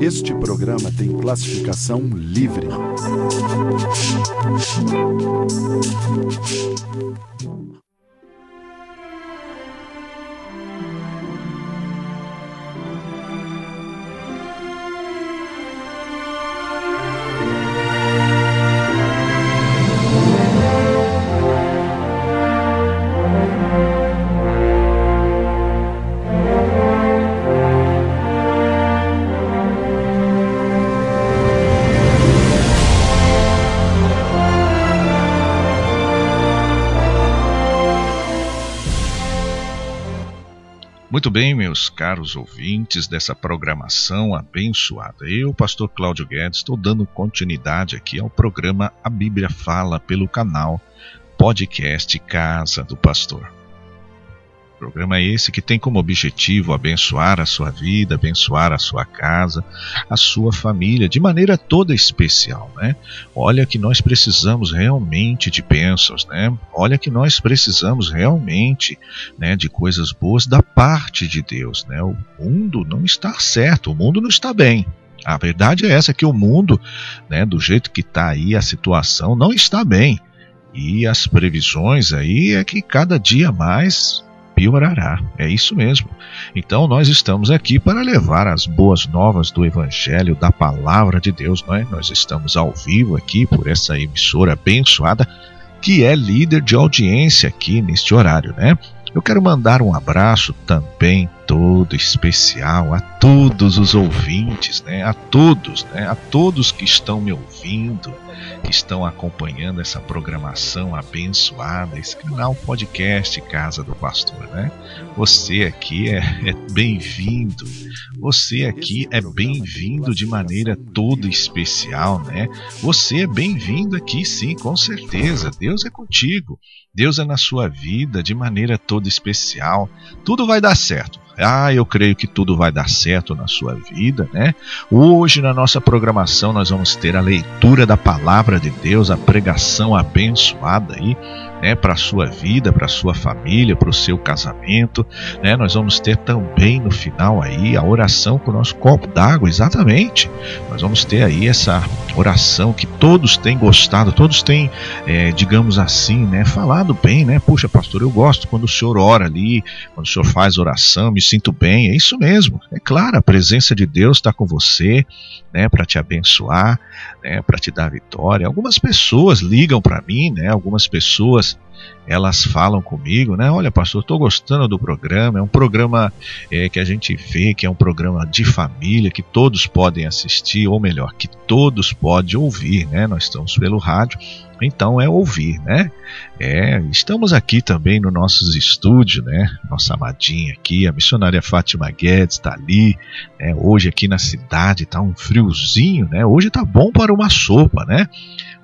Este programa tem classificação livre. Bem, meus caros ouvintes dessa programação abençoada. Eu, pastor Cláudio Guedes, estou dando continuidade aqui ao programa A Bíblia Fala pelo canal Podcast Casa do Pastor. Programa esse que tem como objetivo abençoar a sua vida, abençoar a sua casa, a sua família, de maneira toda especial, né? Olha que nós precisamos realmente de bênçãos, né? Olha que nós precisamos realmente, né, de coisas boas da parte de Deus, né? O mundo não está certo, o mundo não está bem. A verdade é essa que o mundo, né, do jeito que está aí a situação não está bem. E as previsões aí é que cada dia mais piorará. É isso mesmo. Então nós estamos aqui para levar as boas novas do Evangelho, da palavra de Deus. Não é? Nós estamos ao vivo aqui por essa emissora abençoada que é líder de audiência aqui neste horário, né? Eu quero mandar um abraço também todo especial a todos os ouvintes, né? A todos, né? A todos que estão me ouvindo, que estão acompanhando essa programação abençoada, esse canal podcast Casa do Pastor, né? Você aqui é, é bem-vindo, você aqui é bem-vindo de maneira toda especial, né? Você é bem-vindo aqui, sim, com certeza. Deus é contigo, Deus é na sua vida de maneira toda especial. Tudo vai dar certo. Ah, eu creio que tudo vai dar certo na sua vida, né? Hoje na nossa programação nós vamos ter a leitura da palavra de Deus, a pregação abençoada aí né, para a sua vida, para a sua família, para o seu casamento. Né? Nós vamos ter também no final aí a oração com o nosso copo d'água, exatamente. Nós vamos ter aí essa oração que todos têm gostado, todos têm, é, digamos assim, né, falado bem, né? Puxa, pastor, eu gosto quando o senhor ora ali, quando o senhor faz oração, me sinto bem. É isso mesmo. É claro, a presença de Deus está com você, né, para te abençoar, né, para te dar vitória. Algumas pessoas ligam para mim, né? Algumas pessoas elas falam comigo, né? Olha, pastor, estou gostando do programa. É um programa é, que a gente vê que é um programa de família que todos podem assistir, ou melhor, que todos podem ouvir, né? Nós estamos pelo rádio, então é ouvir, né? É, estamos aqui também no nossos estúdios, né? Nossa amadinha aqui, a missionária Fátima Guedes está ali. Né? Hoje aqui na cidade está um friozinho, né? Hoje está bom para uma sopa, né?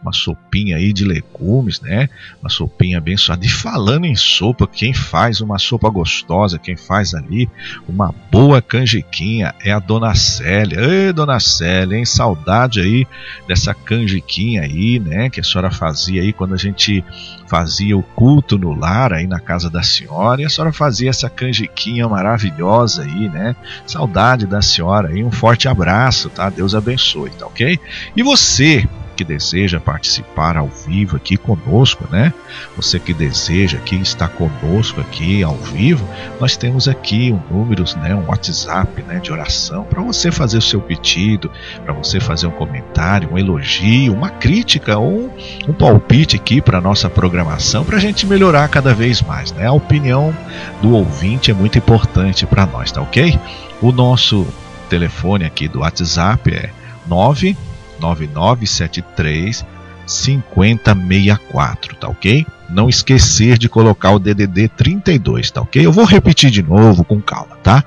Uma sopinha aí de legumes, né? Uma sopinha abençoada. E falando em sopa, quem faz uma sopa gostosa, quem faz ali uma boa canjiquinha é a Dona Célia. Ei, Dona Célia, hein? Saudade aí dessa canjiquinha aí, né? Que a senhora fazia aí quando a gente fazia o culto no lar aí na casa da senhora. E a senhora fazia essa canjiquinha maravilhosa aí, né? Saudade da senhora aí. Um forte abraço, tá? Deus abençoe, tá ok? E você, que deseja participar ao vivo aqui conosco, né? Você que deseja aqui estar conosco aqui ao vivo, nós temos aqui um número, né, um WhatsApp, né, de oração para você fazer o seu pedido, para você fazer um comentário, um elogio, uma crítica ou um palpite aqui para nossa programação, para a gente melhorar cada vez mais, né? A opinião do ouvinte é muito importante para nós, tá ok? O nosso telefone aqui do WhatsApp é 9 9973 5064, tá ok? Não esquecer de colocar o DDD 32, tá ok? Eu vou repetir de novo com calma, tá?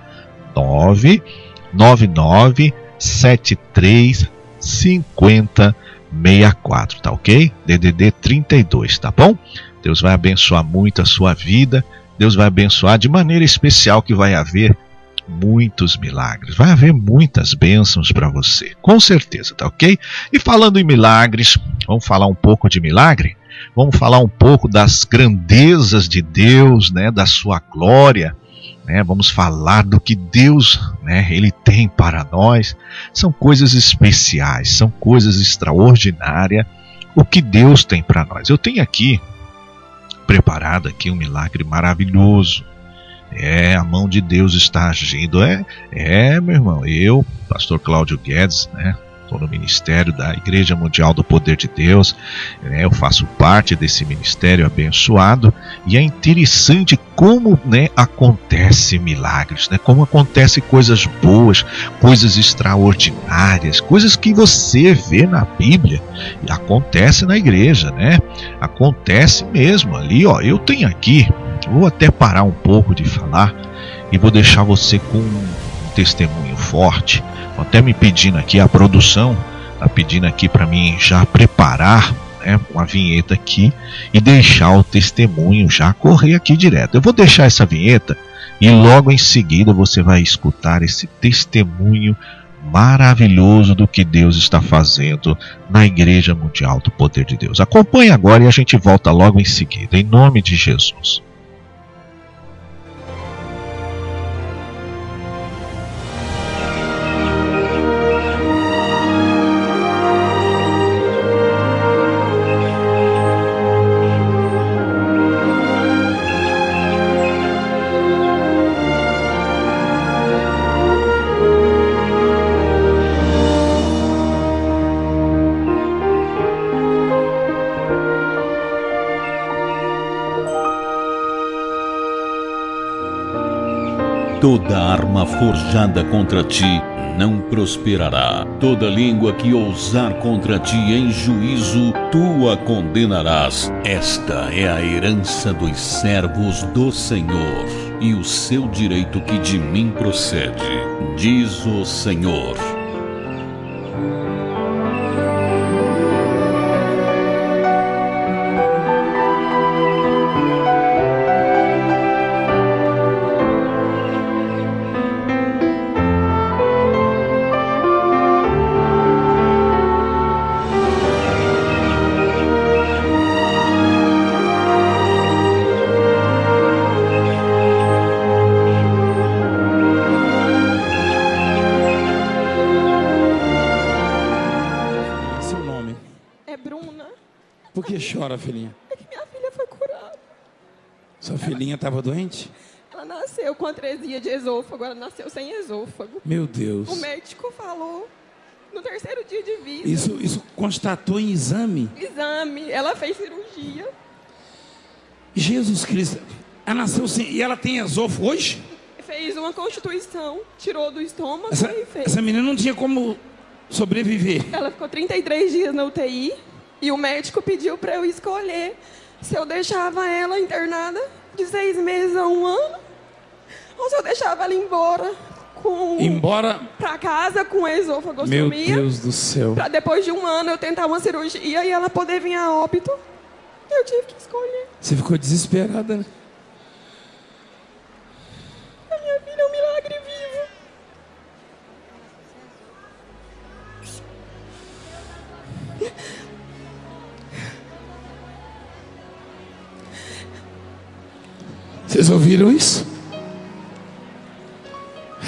99973 5064, tá ok? DDD 32, tá bom? Deus vai abençoar muito a sua vida. Deus vai abençoar de maneira especial que vai haver muitos milagres. Vai haver muitas bênçãos para você, com certeza, tá ok? E falando em milagres, vamos falar um pouco de milagre? Vamos falar um pouco das grandezas de Deus, né, da sua glória, né? Vamos falar do que Deus, né, ele tem para nós. São coisas especiais, são coisas extraordinárias o que Deus tem para nós. Eu tenho aqui preparado aqui um milagre maravilhoso. É, a mão de Deus está agindo. É, é, meu irmão, eu, pastor Cláudio Guedes, né, estou no ministério da Igreja Mundial do Poder de Deus, né, eu faço parte desse ministério abençoado e é interessante como né, acontece milagres, né, como acontece coisas boas, coisas extraordinárias, coisas que você vê na Bíblia e acontece na igreja, né? Acontece mesmo ali, ó. Eu tenho aqui, vou até parar um pouco de falar e vou deixar você com um testemunho forte até me pedindo aqui, a produção está pedindo aqui para mim já preparar né, uma vinheta aqui e deixar o testemunho já correr aqui direto. Eu vou deixar essa vinheta e logo em seguida você vai escutar esse testemunho maravilhoso do que Deus está fazendo na Igreja Mundial do Poder de Deus. Acompanhe agora e a gente volta logo em seguida, em nome de Jesus. Toda arma forjada contra ti não prosperará. Toda língua que ousar contra ti em juízo, tu a condenarás. Esta é a herança dos servos do Senhor e o seu direito que de mim procede, diz o Senhor. Estava doente? Ela nasceu com atresia de esôfago, ela nasceu sem esôfago. Meu Deus. O médico falou no terceiro dia de vida. Isso, isso constatou em exame? Exame. Ela fez cirurgia. Jesus Cristo. Ela nasceu sem. E ela tem esôfago hoje? Fez uma constituição, tirou do estômago essa, e fez. Essa menina não tinha como sobreviver. Ela ficou 33 dias na UTI e o médico pediu para eu escolher se eu deixava ela internada de seis meses a um ano, ou se eu deixava ela embora com embora para casa com esôfago Meu Deus do céu. Para depois de um ano eu tentar uma cirurgia e ela poder vir a óbito. Eu tive que escolher. Você ficou desesperada, né? A minha filha é um milagre vivo. Vocês ouviram isso?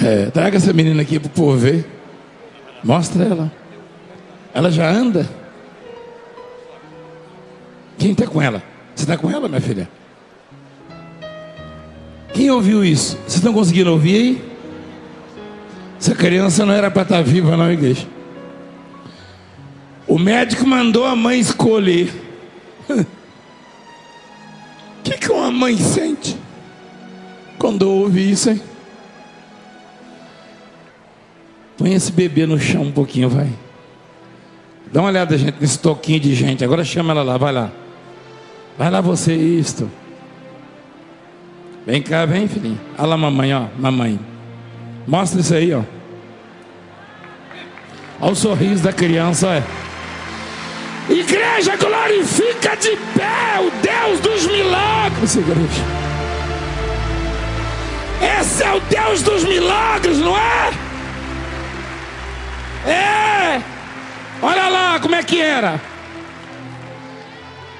É, traga essa menina aqui para o povo ver. Mostra ela. Ela já anda. Quem está com ela? Você está com ela, minha filha? Quem ouviu isso? Vocês estão conseguindo ouvir aí? Essa criança não era para estar tá viva, não, igreja. O médico mandou a mãe escolher. O que, que uma mãe sente? Quando eu ouvi isso, hein? Põe esse bebê no chão um pouquinho, vai. Dá uma olhada, gente, nesse toquinho de gente. Agora chama ela lá, vai lá. Vai lá você, isto. Vem cá, vem, filhinho. Olha lá, mamãe, ó. Mamãe. Mostra isso aí, ó. Olha o sorriso da criança, ó. Igreja, glorifica de pé o Deus dos milagres, igreja. Esse é o Deus dos milagres, não é? É. Olha lá como é que era.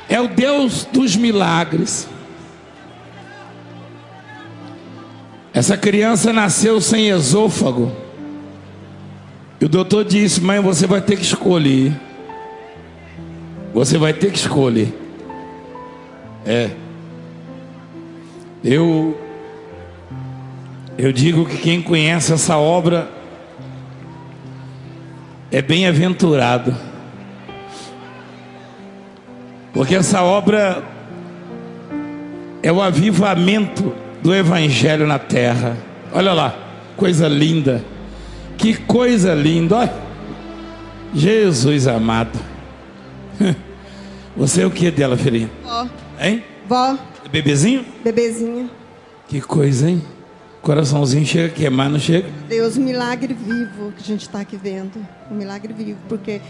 É o Deus dos milagres. Essa criança nasceu sem esôfago. E o doutor disse: Mãe, você vai ter que escolher. Você vai ter que escolher. É. Eu eu digo que quem conhece essa obra é bem-aventurado. Porque essa obra é o avivamento do evangelho na terra. Olha lá, coisa linda. Que coisa linda. Olha. Jesus amado. Você é o que dela, filhinha? Vó. Hein? Vó, Bebezinho? bebezinha. Que coisa, hein? Coraçãozinho chega a queimar, não chega? Deus, milagre vivo que a gente está aqui vendo. Um milagre vivo, porque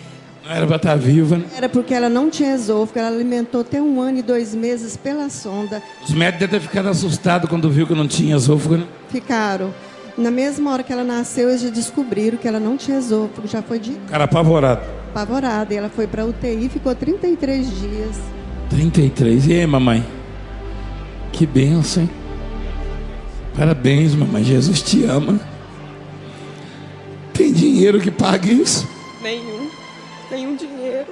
Não era para estar viva, né? era porque ela não tinha esôfago, ela alimentou até um ano e dois meses pela sonda. Os médicos devem ter ficado assustados quando viu que não tinha esôfago, né? Ficaram. Na mesma hora que ela nasceu, eles já descobriram que ela não tinha esôfago, já foi de Cara apavorado. apavorada. E ela foi para UTI, ficou 33 dias. 33. E aí, mamãe? Que benção, hein? Parabéns, mamãe. Jesus te ama. Tem dinheiro que pague isso? Nenhum. Nenhum dinheiro.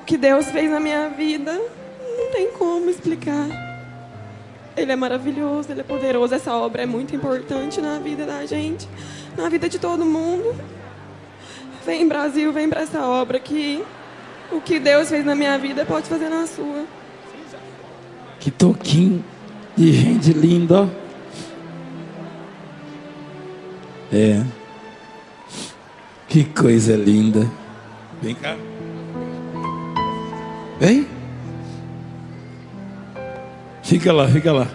O que Deus fez na minha vida, não tem como explicar. Ele é maravilhoso, ele é poderoso. Essa obra é muito importante na vida da gente, na vida de todo mundo. Vem, Brasil, vem para essa obra que o que Deus fez na minha vida pode fazer na sua. Que toquinho de gente linda, ó. É. Que coisa linda. Vem cá. Vem. Fica lá, fica lá.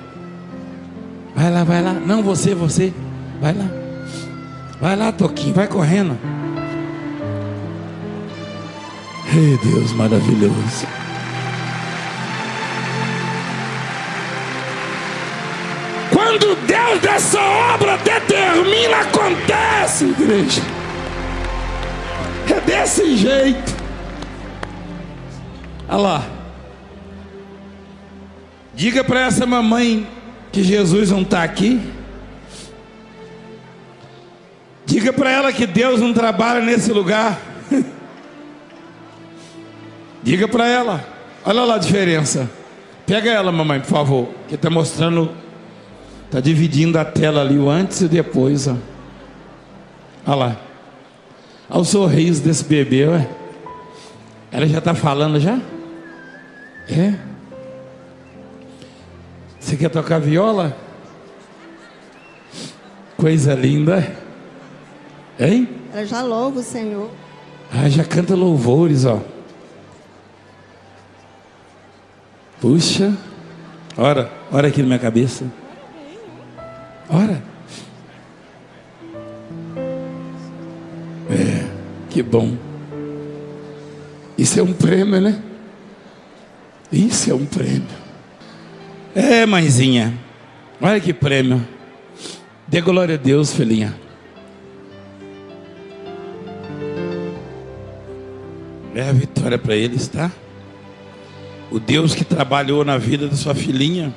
Vai lá, vai lá. Não, você, você. Vai lá. Vai lá, Toquinho, vai correndo. Ei, Deus maravilhoso. Quando Deus dessa obra determina, acontece, igreja. É desse jeito. Olha lá. Diga para essa mamãe que Jesus não está aqui. Diga para ela que Deus não trabalha nesse lugar. Diga para ela. Olha lá a diferença. Pega ela, mamãe, por favor. Que está mostrando. Está dividindo a tela ali, o antes e o depois. Ó. Olha lá. Olha o sorriso desse bebê, ué. Ela já está falando já? É? Você quer tocar viola? Coisa linda. Hein? Ela já louva o Senhor. Ah, já canta louvores, ó. Puxa. Ora, ora aqui na minha cabeça. Ora. É, que bom. Isso é um prêmio, né? Isso é um prêmio. É, mãezinha. Olha que prêmio. Dê glória a Deus, filhinha. É a vitória para eles, tá? O Deus que trabalhou na vida da sua filhinha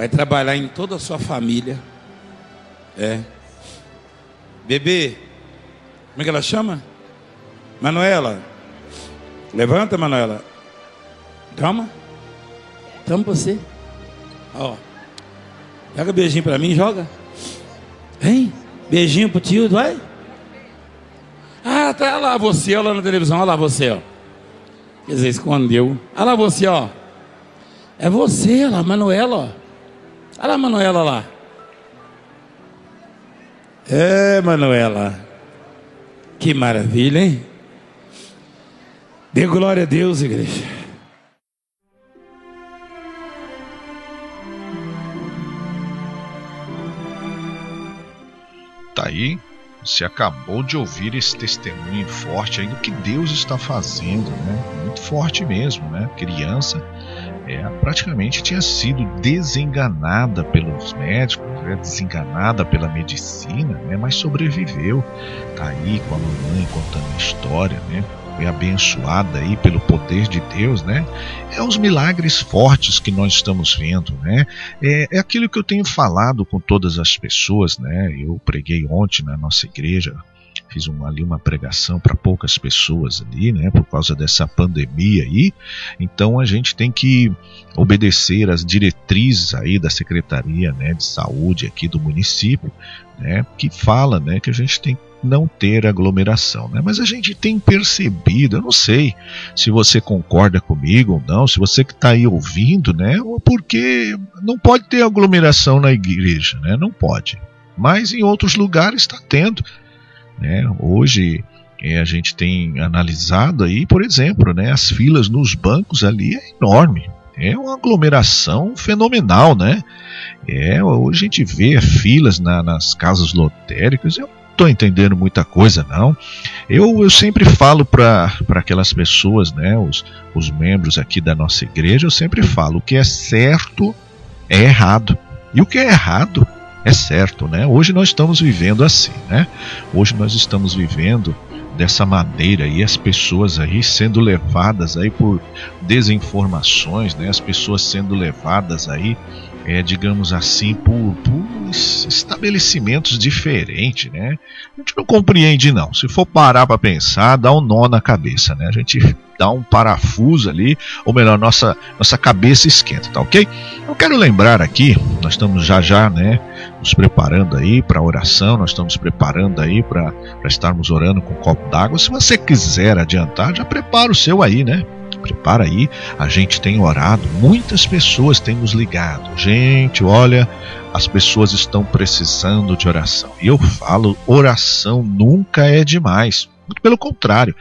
vai trabalhar em toda a sua família. É. Bebê, como é que ela chama? Manuela. Levanta, Manuela. Calma. Tamo você. Ó. Joga beijinho pra mim, joga. Hein? Beijinho pro tio, vai. Ah, tá lá você, olha lá na televisão, olha lá você, ó. Quer dizer, escondeu. Olha lá você, ó. É você, olha lá, Manuela, ó. Olha lá, Manuela lá. É, Manuela. Que maravilha, hein? Dê glória a Deus, igreja. Tá aí, você acabou de ouvir esse testemunho forte aí do que Deus está fazendo, né? Muito forte mesmo, né? Criança é, praticamente tinha sido desenganada pelos médicos, né? desenganada pela medicina, né? Mas sobreviveu. Tá aí com a mamãe contando a história, né? foi abençoada aí pelo poder de Deus, né? É os milagres fortes que nós estamos vendo, né? É, é aquilo que eu tenho falado com todas as pessoas, né? Eu preguei ontem na nossa igreja, fiz uma, ali uma pregação para poucas pessoas ali, né, por causa dessa pandemia aí. Então a gente tem que obedecer às diretrizes aí da Secretaria, né, de Saúde aqui do município, né, que fala, né, que a gente tem não ter aglomeração, né? Mas a gente tem percebido, eu não sei se você concorda comigo ou não, se você que está aí ouvindo, né? Porque não pode ter aglomeração na igreja, né? Não pode. Mas em outros lugares está tendo. Né? Hoje é, a gente tem analisado aí, por exemplo, né, as filas nos bancos ali é enorme. É uma aglomeração fenomenal, né? É, hoje a gente vê filas na, nas casas lotéricas. Eu não estou entendendo muita coisa, não. Eu, eu sempre falo para aquelas pessoas, né, os, os membros aqui da nossa igreja, eu sempre falo: o que é certo é errado. E o que é errado é certo, né? Hoje nós estamos vivendo assim, né? Hoje nós estamos vivendo dessa maneira e as pessoas aí sendo levadas aí por desinformações, né? As pessoas sendo levadas aí, é, digamos assim, por, por estabelecimentos diferentes, né? A gente não compreende não. Se for parar para pensar, dá um nó na cabeça, né? A gente dá um parafuso ali, ou melhor, nossa nossa cabeça esquenta, tá ok? Eu quero lembrar aqui, nós estamos já já, né, nos preparando aí para a oração, nós estamos preparando aí para estarmos orando com um copo d'água. Se você quiser adiantar, já prepara o seu aí, né? Prepara aí, a gente tem orado, muitas pessoas têm nos ligado. Gente, olha, as pessoas estão precisando de oração. E eu falo, oração nunca é demais. Muito pelo contrário,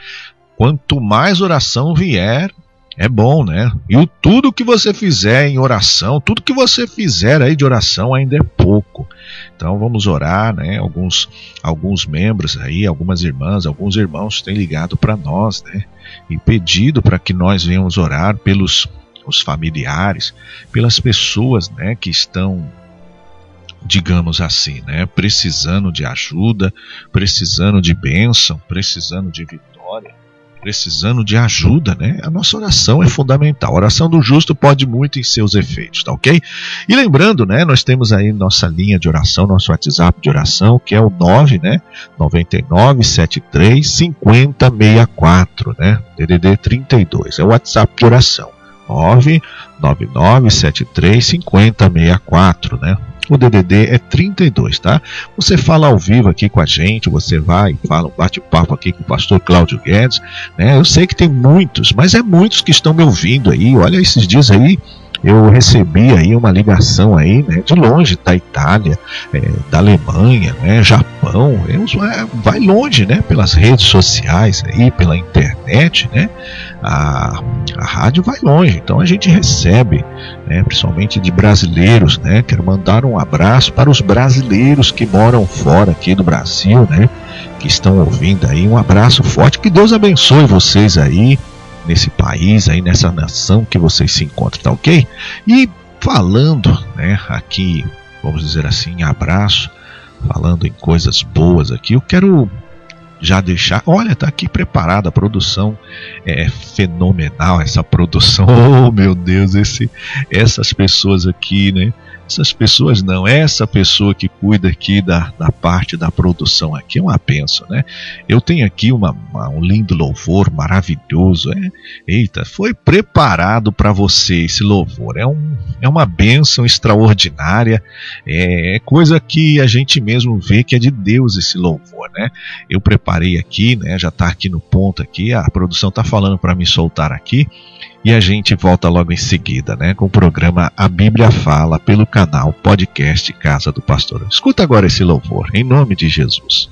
quanto mais oração vier, é bom, né? E o, tudo que você fizer em oração, tudo que você fizer aí de oração ainda é pouco. Então vamos orar, né? Alguns, alguns membros aí, algumas irmãs, alguns irmãos têm ligado para nós, né? E pedido para que nós venhamos orar pelos os familiares, pelas pessoas, né? Que estão digamos assim, né, precisando de ajuda, precisando de bênção, precisando de vitória precisando de ajuda, né? A nossa oração é fundamental. A oração do justo pode muito em seus efeitos, tá ok? E lembrando, né? Nós temos aí nossa linha de oração, nosso WhatsApp de oração, que é o 9, né? 9973 5064, né? DDD 32. É o WhatsApp de oração. 99973 5064, né? O DDD é 32, tá? Você fala ao vivo aqui com a gente, você vai e fala um bate-papo aqui com o pastor Cláudio Guedes, né? Eu sei que tem muitos, mas é muitos que estão me ouvindo aí. Olha esses dias aí, eu recebi aí uma ligação aí, né, de longe, da Itália, é, da Alemanha, né, Japão, é, vai longe, né, pelas redes sociais aí, pela internet, né, a, a rádio vai longe, então a gente recebe, né, principalmente de brasileiros, né, quero mandar um abraço para os brasileiros que moram fora aqui do Brasil, né, que estão ouvindo aí, um abraço forte, que Deus abençoe vocês aí, nesse país, aí nessa nação que vocês se encontram, tá ok? E falando, né, aqui, vamos dizer assim, abraço, falando em coisas boas aqui, eu quero já deixar, olha, tá aqui preparada a produção é fenomenal essa produção. Oh, meu Deus, esse essas pessoas aqui, né? Essas pessoas não, essa pessoa que cuida aqui da, da parte da produção aqui é uma benção, né? Eu tenho aqui uma, uma um lindo louvor maravilhoso, é? Eita, foi preparado para você esse louvor, é, um, é uma benção extraordinária, é, é coisa que a gente mesmo vê que é de Deus esse louvor, né? Eu preparei aqui, né? Já está aqui no ponto aqui, a produção está falando para me soltar aqui. E a gente volta logo em seguida, né, com o programa A Bíblia Fala pelo canal Podcast Casa do Pastor. Escuta agora esse louvor, em nome de Jesus.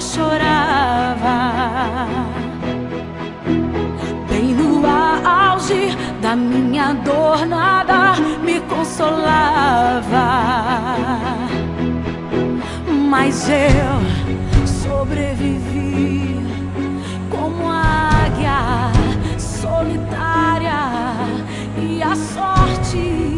Chorava. Bem no auge da minha dor nada me consolava. Mas eu sobrevivi como águia solitária e a sorte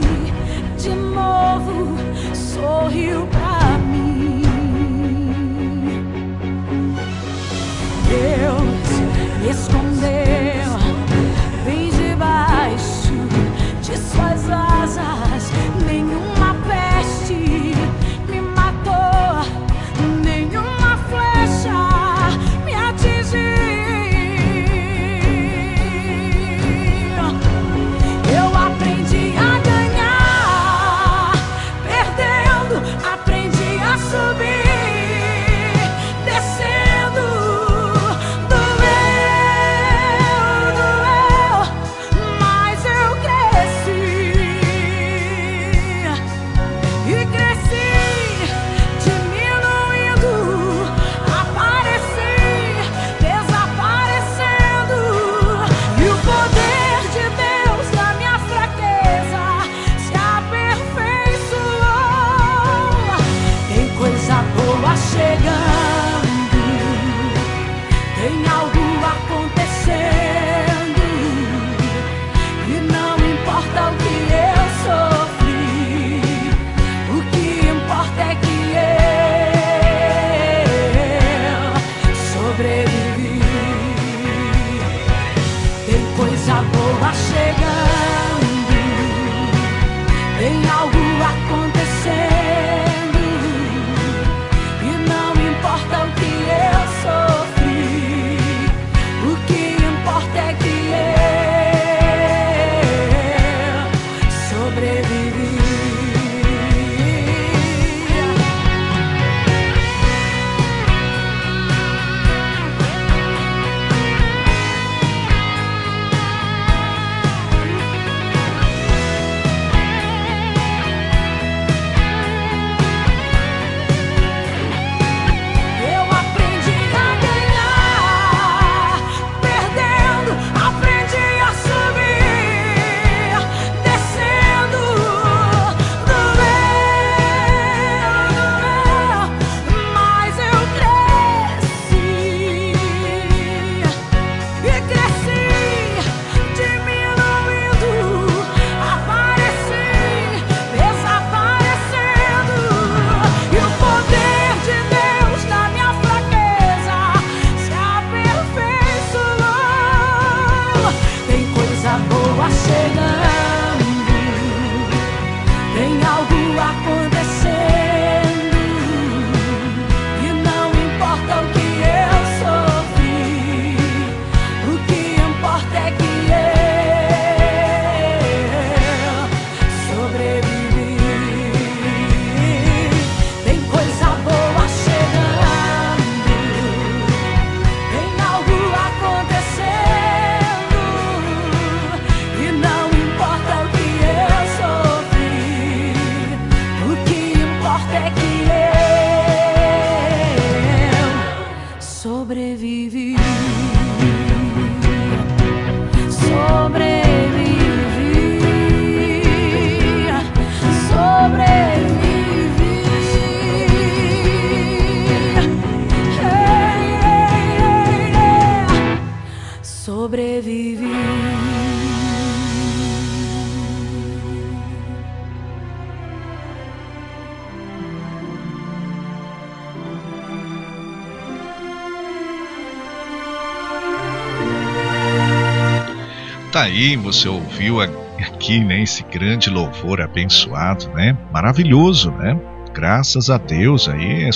aí, você ouviu aqui, né, esse grande louvor abençoado, né? Maravilhoso, né? Graças a Deus aí, é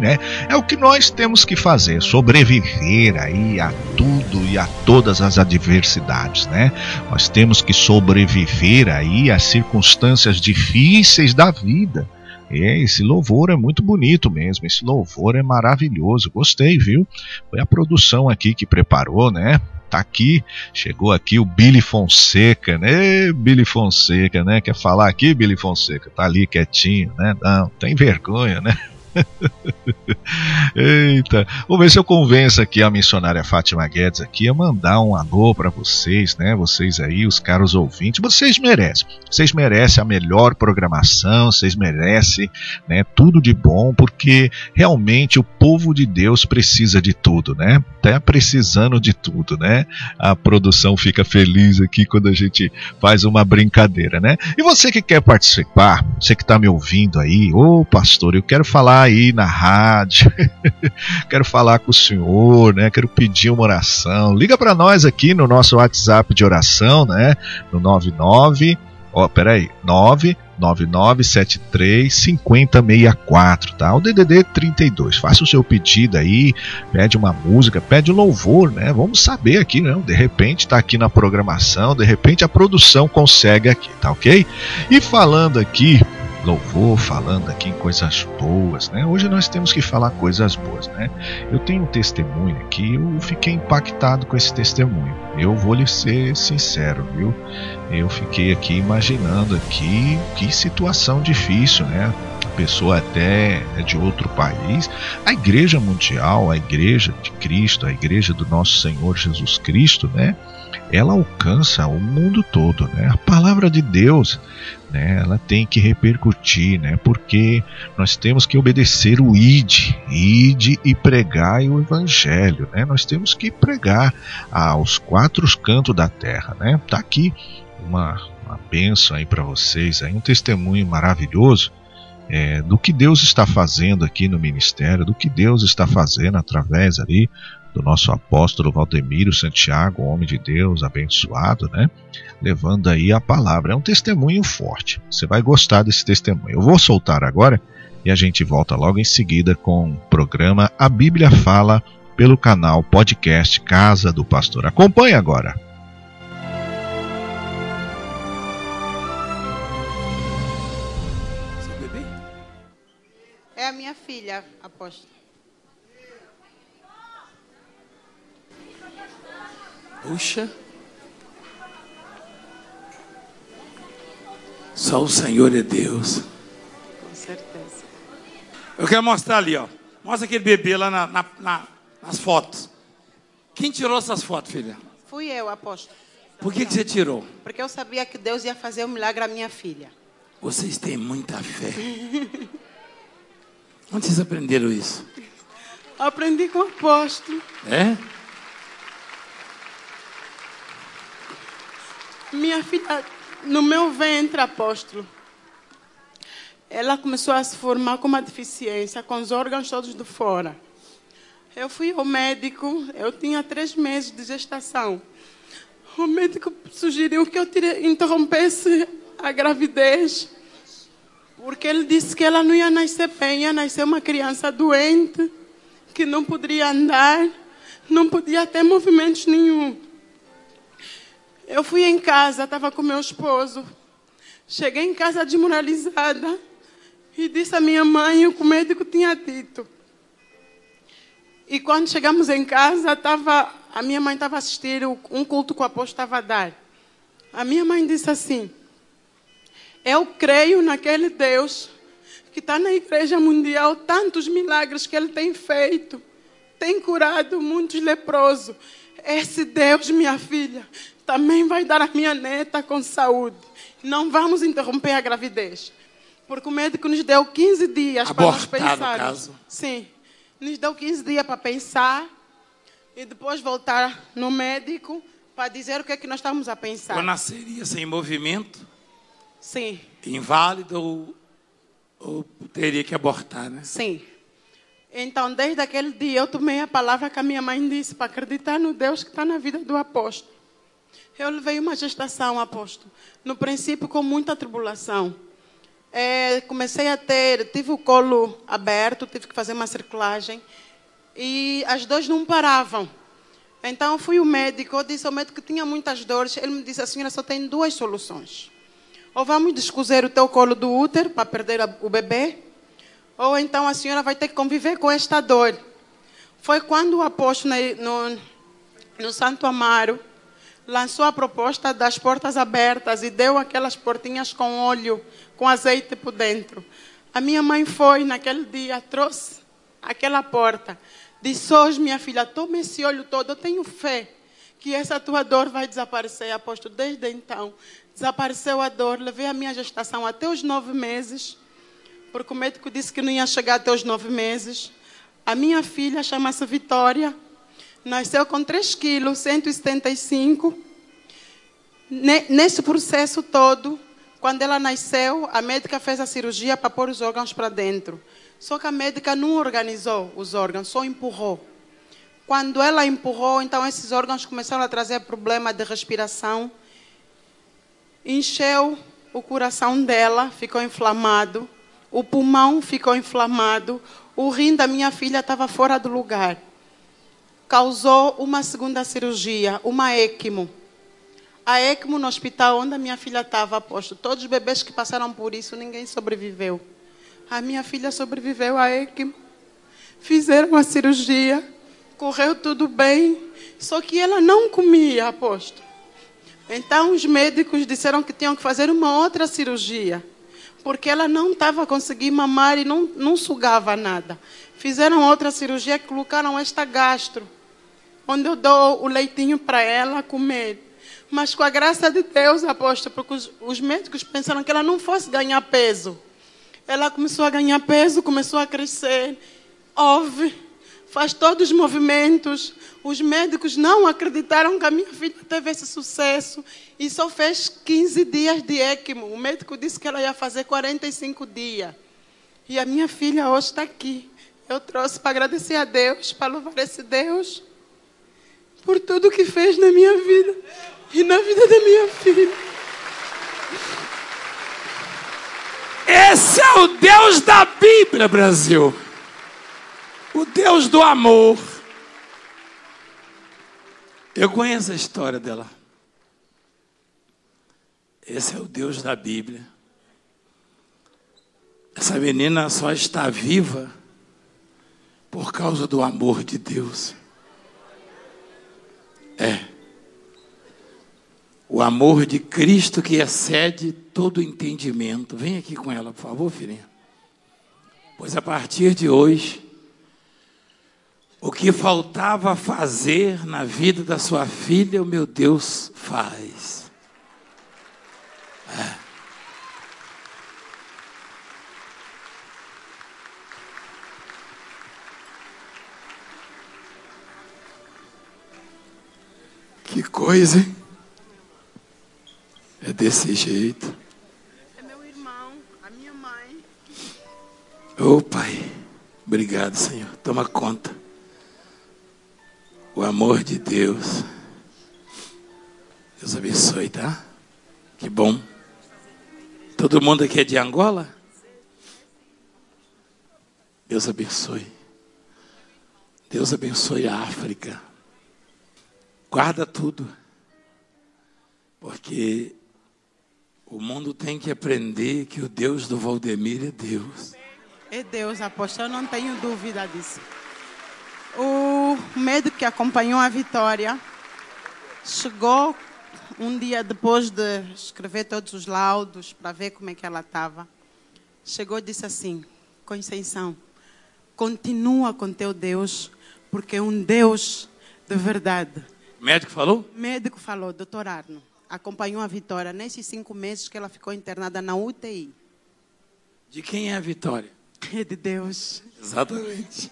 né? É o que nós temos que fazer, sobreviver aí a tudo e a todas as adversidades, né? Nós temos que sobreviver aí às circunstâncias difíceis da vida. É, esse louvor é muito bonito mesmo, esse louvor é maravilhoso, gostei, viu? Foi a produção aqui que preparou, né? Tá aqui, chegou aqui o Billy Fonseca, né? Billy Fonseca, né? Quer falar aqui, Billy Fonseca? Tá ali quietinho, né? Não, tem vergonha, né? Eita, vou ver se eu convenço aqui a missionária Fátima Guedes aqui a mandar um alô para vocês, né? Vocês aí, os caros ouvintes, vocês merecem. Vocês merecem a melhor programação, vocês merecem, né, tudo de bom, porque realmente o povo de Deus precisa de tudo, né? Tá precisando de tudo, né? A produção fica feliz aqui quando a gente faz uma brincadeira, né? E você que quer participar, você que está me ouvindo aí, ô pastor, eu quero falar aí na rádio, quero falar com o senhor, né? Quero pedir uma oração. Liga para nós aqui no nosso WhatsApp de oração, né? No 99 Ó, oh, peraí, 99973 5064, tá? O DDD 32. Faça o seu pedido aí, pede uma música, pede um louvor, né? Vamos saber aqui, né? De repente tá aqui na programação, de repente a produção consegue aqui, tá ok? E falando aqui louvor, falando aqui em coisas boas, né? Hoje nós temos que falar coisas boas, né? Eu tenho um testemunho aqui, eu fiquei impactado com esse testemunho. Eu vou lhe ser sincero, viu? Eu fiquei aqui imaginando aqui que situação difícil, né? A pessoa até é de outro país. A igreja mundial, a igreja de Cristo, a igreja do nosso Senhor Jesus Cristo, né? ela alcança o mundo todo, né? A palavra de Deus, né? Ela tem que repercutir, né? Porque nós temos que obedecer o id, id e pregar o evangelho, né? Nós temos que pregar aos quatro cantos da terra, né? Tá aqui uma uma bênção aí para vocês, aí um testemunho maravilhoso é, do que Deus está fazendo aqui no ministério, do que Deus está fazendo através ali do nosso apóstolo Valdemiro Santiago, homem de Deus, abençoado, né? Levando aí a palavra. É um testemunho forte. Você vai gostar desse testemunho. Eu vou soltar agora e a gente volta logo em seguida com o programa A Bíblia Fala pelo canal podcast Casa do Pastor. Acompanhe agora. É a minha filha, apóstolo. Puxa. Só o Senhor é Deus. Com certeza. Eu quero mostrar ali, ó. Mostra aquele bebê lá na, na, na, nas fotos. Quem tirou essas fotos, filha? Fui eu, apóstolo. Por que, que você tirou? Porque eu sabia que Deus ia fazer um milagre à minha filha. Vocês têm muita fé. Onde vocês aprenderam isso? Aprendi com o apóstolo. É? Minha filha, no meu ventre, apóstolo, ela começou a se formar com uma deficiência, com os órgãos todos de fora. Eu fui ao médico, eu tinha três meses de gestação. O médico sugeriu que eu tire, interrompesse a gravidez, porque ele disse que ela não ia nascer bem, ia nascer uma criança doente, que não poderia andar, não podia ter movimentos nenhum. Eu fui em casa, estava com meu esposo. Cheguei em casa desmoralizada e disse à minha mãe o que o médico tinha dito. E quando chegamos em casa, tava, a minha mãe estava assistindo um culto que o apóstolo estava a dar. A minha mãe disse assim: Eu creio naquele Deus que está na igreja mundial, tantos milagres que ele tem feito, tem curado muitos leprosos. Esse Deus, minha filha, também vai dar a minha neta com saúde. Não vamos interromper a gravidez. Porque o médico nos deu 15 dias para nós Abortar, no pensar. caso. Sim. Nos deu 15 dias para pensar e depois voltar no médico para dizer o que é que nós estamos a pensar. Eu nasceria sem movimento, Sim, inválido ou, ou teria que abortar, né? sim. Então, desde aquele dia, eu tomei a palavra que a minha mãe disse para acreditar no Deus que está na vida do apóstolo. Eu levei uma gestação, apóstolo, no princípio com muita tribulação. É, comecei a ter, tive o colo aberto, tive que fazer uma circulagem e as dores não paravam. Então fui ao médico, eu disse ao médico que tinha muitas dores. Ele me disse: a senhora só tem duas soluções. Ou vamos descozer o teu colo do útero para perder o bebê, ou então a senhora vai ter que conviver com esta dor. Foi quando o apóstolo no, no Santo Amaro lançou a proposta das portas abertas e deu aquelas portinhas com óleo, com azeite por dentro. A minha mãe foi naquele dia, trouxe aquela porta. Disse hoje, minha filha, toma esse olho todo, eu tenho fé que essa tua dor vai desaparecer. Aposto, desde então, desapareceu a dor. Levei a minha gestação até os nove meses, porque o médico disse que não ia chegar até os nove meses. A minha filha chama-se Vitória, nasceu com 3 quilos, 175. Ne- Nesse processo todo, quando ela nasceu, a médica fez a cirurgia para pôr os órgãos para dentro. Só que a médica não organizou os órgãos, só empurrou. Quando ela empurrou, então esses órgãos começaram a trazer problema de respiração. Encheu o coração dela, ficou inflamado. O pulmão ficou inflamado. O rim da minha filha estava fora do lugar. Causou uma segunda cirurgia, uma ECMO. A ECMO no hospital onde a minha filha estava posto. Todos os bebês que passaram por isso, ninguém sobreviveu. A minha filha sobreviveu à ECMO. Fizeram a cirurgia, correu tudo bem, só que ela não comia, aposto. Então os médicos disseram que tinham que fazer uma outra cirurgia, porque ela não estava conseguindo mamar e não, não sugava nada. Fizeram outra cirurgia, colocaram esta gastro, onde eu dou o leitinho para ela comer. Mas com a graça de Deus, aposto, porque os, os médicos pensaram que ela não fosse ganhar peso. Ela começou a ganhar peso, começou a crescer, ouve, faz todos os movimentos. Os médicos não acreditaram que a minha filha teve esse sucesso e só fez 15 dias de ECMO. O médico disse que ela ia fazer 45 dias. E a minha filha hoje está aqui. Eu trouxe para agradecer a Deus, para louvar esse Deus por tudo que fez na minha vida e na vida da minha filha. Esse é o Deus da Bíblia, Brasil. O Deus do amor. Eu conheço a história dela. Esse é o Deus da Bíblia. Essa menina só está viva por causa do amor de Deus. É. O amor de Cristo que excede todo entendimento. Vem aqui com ela, por favor, filhinha. Pois a partir de hoje, o que faltava fazer na vida da sua filha, o meu Deus faz. É. Que coisa, hein? É desse jeito. É meu irmão, a minha mãe. Ô Pai, obrigado, Senhor. Toma conta. O amor de Deus. Deus abençoe, tá? Que bom. Todo mundo aqui é de Angola? Deus abençoe. Deus abençoe a África. Guarda tudo. Porque o mundo tem que aprender que o Deus do Valdemir é Deus. É Deus, apóstolo, eu não tenho dúvida disso. O médico que acompanhou a Vitória chegou um dia depois de escrever todos os laudos para ver como é que ela estava. Chegou e disse assim: Conceição, continua com teu Deus, porque é um Deus de verdade. Médico falou? Médico falou, doutor Arno, acompanhou a Vitória nesses cinco meses que ela ficou internada na UTI. De quem é a vitória? É de Deus. Exatamente.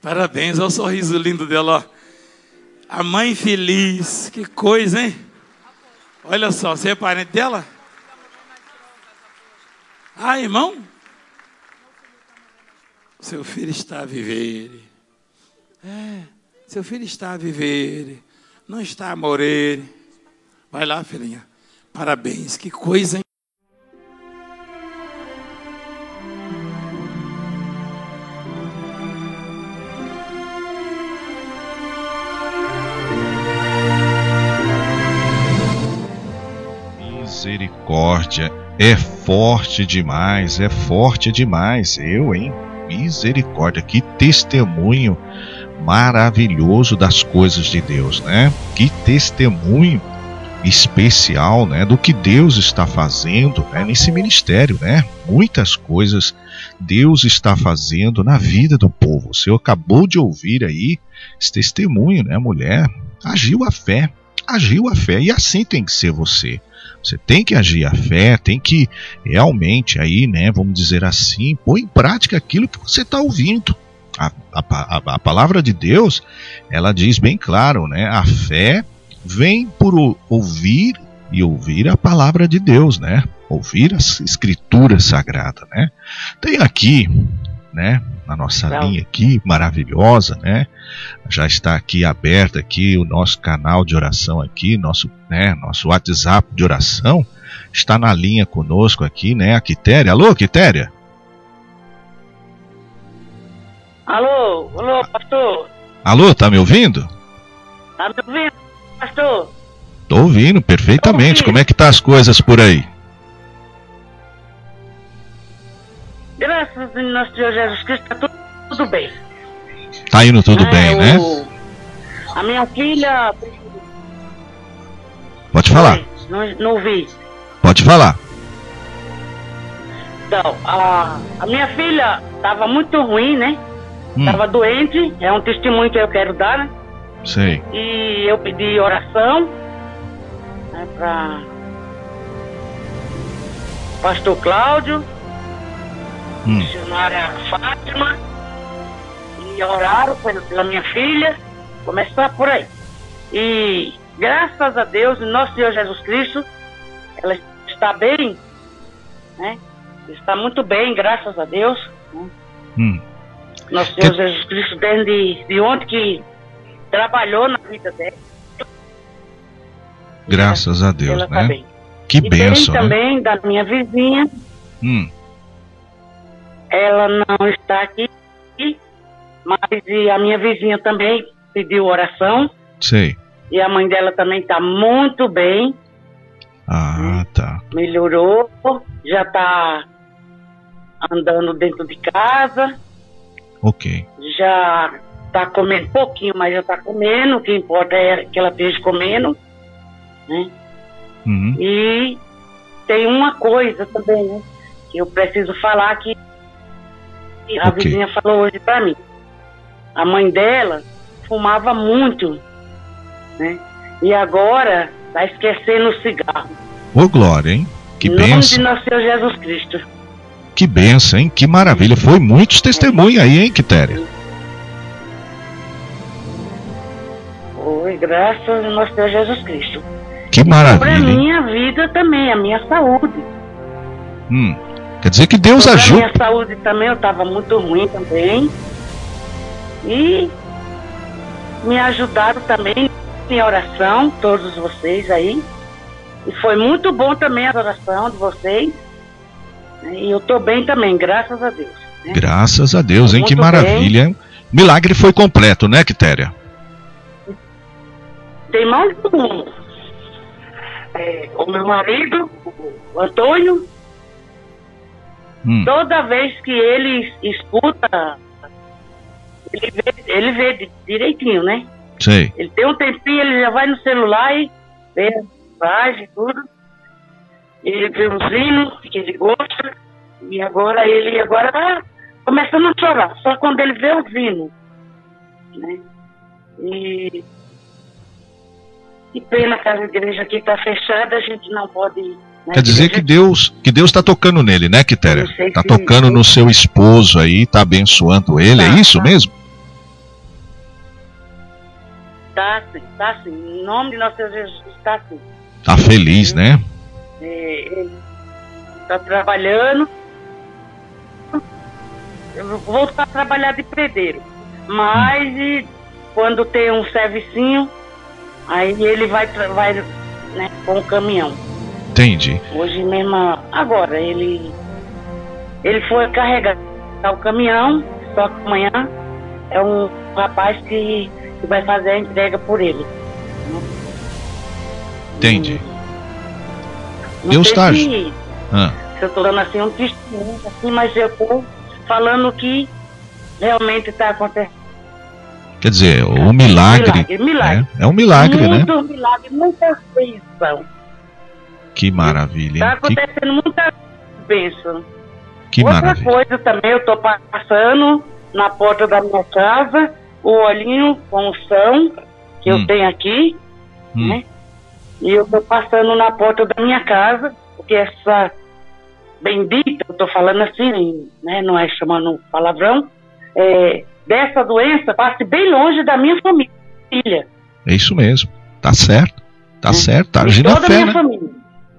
Parabéns, olha o sorriso lindo dela, ó. A mãe feliz, que coisa, hein? Olha só, você é parente dela? Ah, irmão? Seu filho está a viver. É, seu filho está a viver. Não está a morrer. Vai lá, filhinha. Parabéns, que coisa, hein? Misericórdia. É forte demais, é forte demais. Eu, hein? Misericórdia. Que testemunho maravilhoso das coisas de Deus, né? Que testemunho especial, né, do que Deus está fazendo né, nesse ministério, né? Muitas coisas Deus está fazendo na vida do povo. Senhor acabou de ouvir aí esse testemunho, né, mulher? Agiu a fé, agiu a fé e assim tem que ser você. Você tem que agir a fé, tem que realmente aí, né, vamos dizer assim, pôr em prática aquilo que você está ouvindo. A, a, a, palavra de Deus, ela diz bem claro, né, a fé vem por ouvir e ouvir a palavra de Deus, né, ouvir as escrituras sagradas, né. Tem aqui, né, na nossa Não. linha aqui, maravilhosa, né? Já está aqui aberto aqui o nosso canal de oração aqui, nosso, né, nosso WhatsApp de oração está na linha conosco aqui, né? A Quitéria. Alô, Quitéria? Alô, alô, pastor. Alô, tá me ouvindo? Tá me ouvindo, pastor? Tô ouvindo perfeitamente. Ouvindo. Como é que tá as coisas por aí? Graças a nosso Senhor Jesus Cristo, está tudo, tudo bem. Tá indo tudo é, bem, né? A minha filha. Pode falar. Não, não ouvi. Pode falar. Então, a, a minha filha estava muito ruim, né? Estava hum. doente, é um testemunho que eu quero dar, né? Sei. E eu pedi oração né, para Pastor Cláudio hum. missionária Fátima, e oraram pela minha filha, começar por aí. E graças a Deus, nosso Senhor Jesus Cristo, ela está bem, né? Está muito bem, graças a Deus. Né? Hum. Nosso Senhor que... Jesus Cristo, desde de ontem que trabalhou na vida dela. Graças a Deus, ela tá né? Tá que e benção. Né? também da minha vizinha. Hum ela não está aqui, mas a minha vizinha também pediu oração. Sei. E a mãe dela também está muito bem. Ah, tá. Melhorou, já está andando dentro de casa. Ok. Já está comendo pouquinho, mas já está comendo. O que importa é que ela esteja comendo. Né? Uhum. E tem uma coisa também, né? Que eu preciso falar que a okay. vizinha falou hoje para mim. A mãe dela fumava muito, né? E agora tá esquecendo o cigarro. Ô Glória, hein? Que. Em nome de nosso Senhor Jesus Cristo. Que benção, hein? Que maravilha. Foi muitos testemunhos aí, hein, Quitéria? Foi, graças ao nosso Senhor Jesus Cristo. Que maravilha. Para a minha vida também, a minha saúde. Hum. Quer dizer que Deus Sobre ajuda. A minha saúde também, eu estava muito ruim também. E me ajudaram também em oração, todos vocês aí. E foi muito bom também a oração de vocês. E eu estou bem também, graças a Deus. Né? Graças a Deus, hein? Muito que maravilha. Bem. Milagre foi completo, né, Quitéria? Tem mais um. É, o meu marido, o Antônio, Hum. Toda vez que ele escuta, ele vê, ele vê direitinho, né? Sei. Ele tem um tempinho, ele já vai no celular e vê a mensagem e tudo. Ele vê uns hinos que ele gosta. E agora ele agora tá começando a chorar. Só quando ele vê os hinos. Né? E que pena que a igreja aqui está fechada, a gente não pode Quer dizer que Deus que Deus está tocando nele, né, Quitéria? Está tocando no seu esposo aí, está abençoando ele, é tá, é isso tá. mesmo? Tá sim, tá sim. Em nome de nosso Jesus, está sim. Tá feliz, né? É, ele está trabalhando. Eu vou voltar a trabalhar de predeiro. Mas hum. quando tem um servicinho, aí ele vai, vai né, com o caminhão. Entendi. Hoje mesmo, agora, ele ele foi carregar o caminhão, só que amanhã é um rapaz que, que vai fazer a entrega por ele. Entendi. Não Deus está. Se, ah. eu estou dando assim um testemunho, assim, mas eu estou falando que realmente está acontecendo. Quer dizer, o milagre. Milagre, milagre. né? É um milagre, né? Muito milagre, muita bênção. Que maravilha. Tá hein? Que, acontecendo muita bênção. que Outra maravilha. coisa também, eu tô passando na porta da minha casa, o olhinho com unção que Hum. eu tenho aqui, Hum. né? E eu tô passando na porta da minha casa, porque essa bendita, eu tô falando assim, né? Não é chamando palavrão, é, dessa doença passe bem longe da minha família. É isso mesmo. Tá certo. Tá Hum. certo. Tá agindo a fé, minha né? família.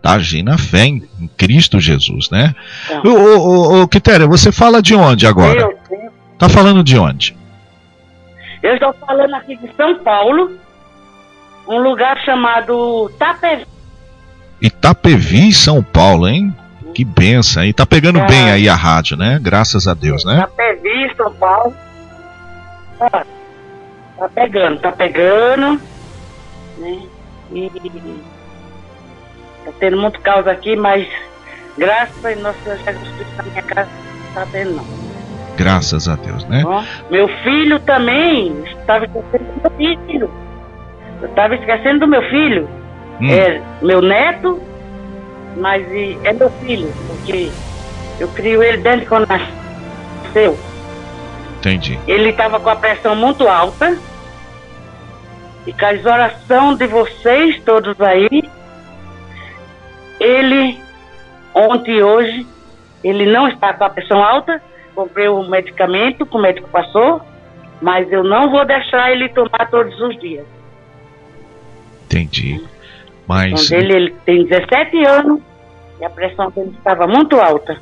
Tá agindo a fé em, em Cristo Jesus, né? Tá. Ô, ô, ô, ô, Quitéria, você fala de onde agora? Eu, eu, Tá falando de onde? eu estou falando aqui de São Paulo, um lugar chamado Tapevi. Itapevi, São Paulo, hein? Que benção, hein? Tá pegando É. bem aí a rádio, né? Graças a Deus, né? Tapevi, São Paulo. Tá, tá pegando, tá pegando. Né? E tá tendo muito caos aqui, mas graças a Nosso Senhor Jesus Cristo na minha casa não tá tendo não. Graças a Deus, né? Ó, Meu filho também, estava do meu filho. Eu estava esquecendo do meu filho. Hum, É meu neto, mas é meu filho, porque eu crio ele desde quando nasceu. entendi. Ele estava com a pressão muito alta. E com as orações de vocês todos aí, ele, ontem e hoje, ele não está com a pressão alta. Comprei o medicamento que o médico passou, mas eu não vou deixar ele tomar todos os dias. Entendi. Mas, dele, ele tem 17 anos e a pressão dele estava muito alta.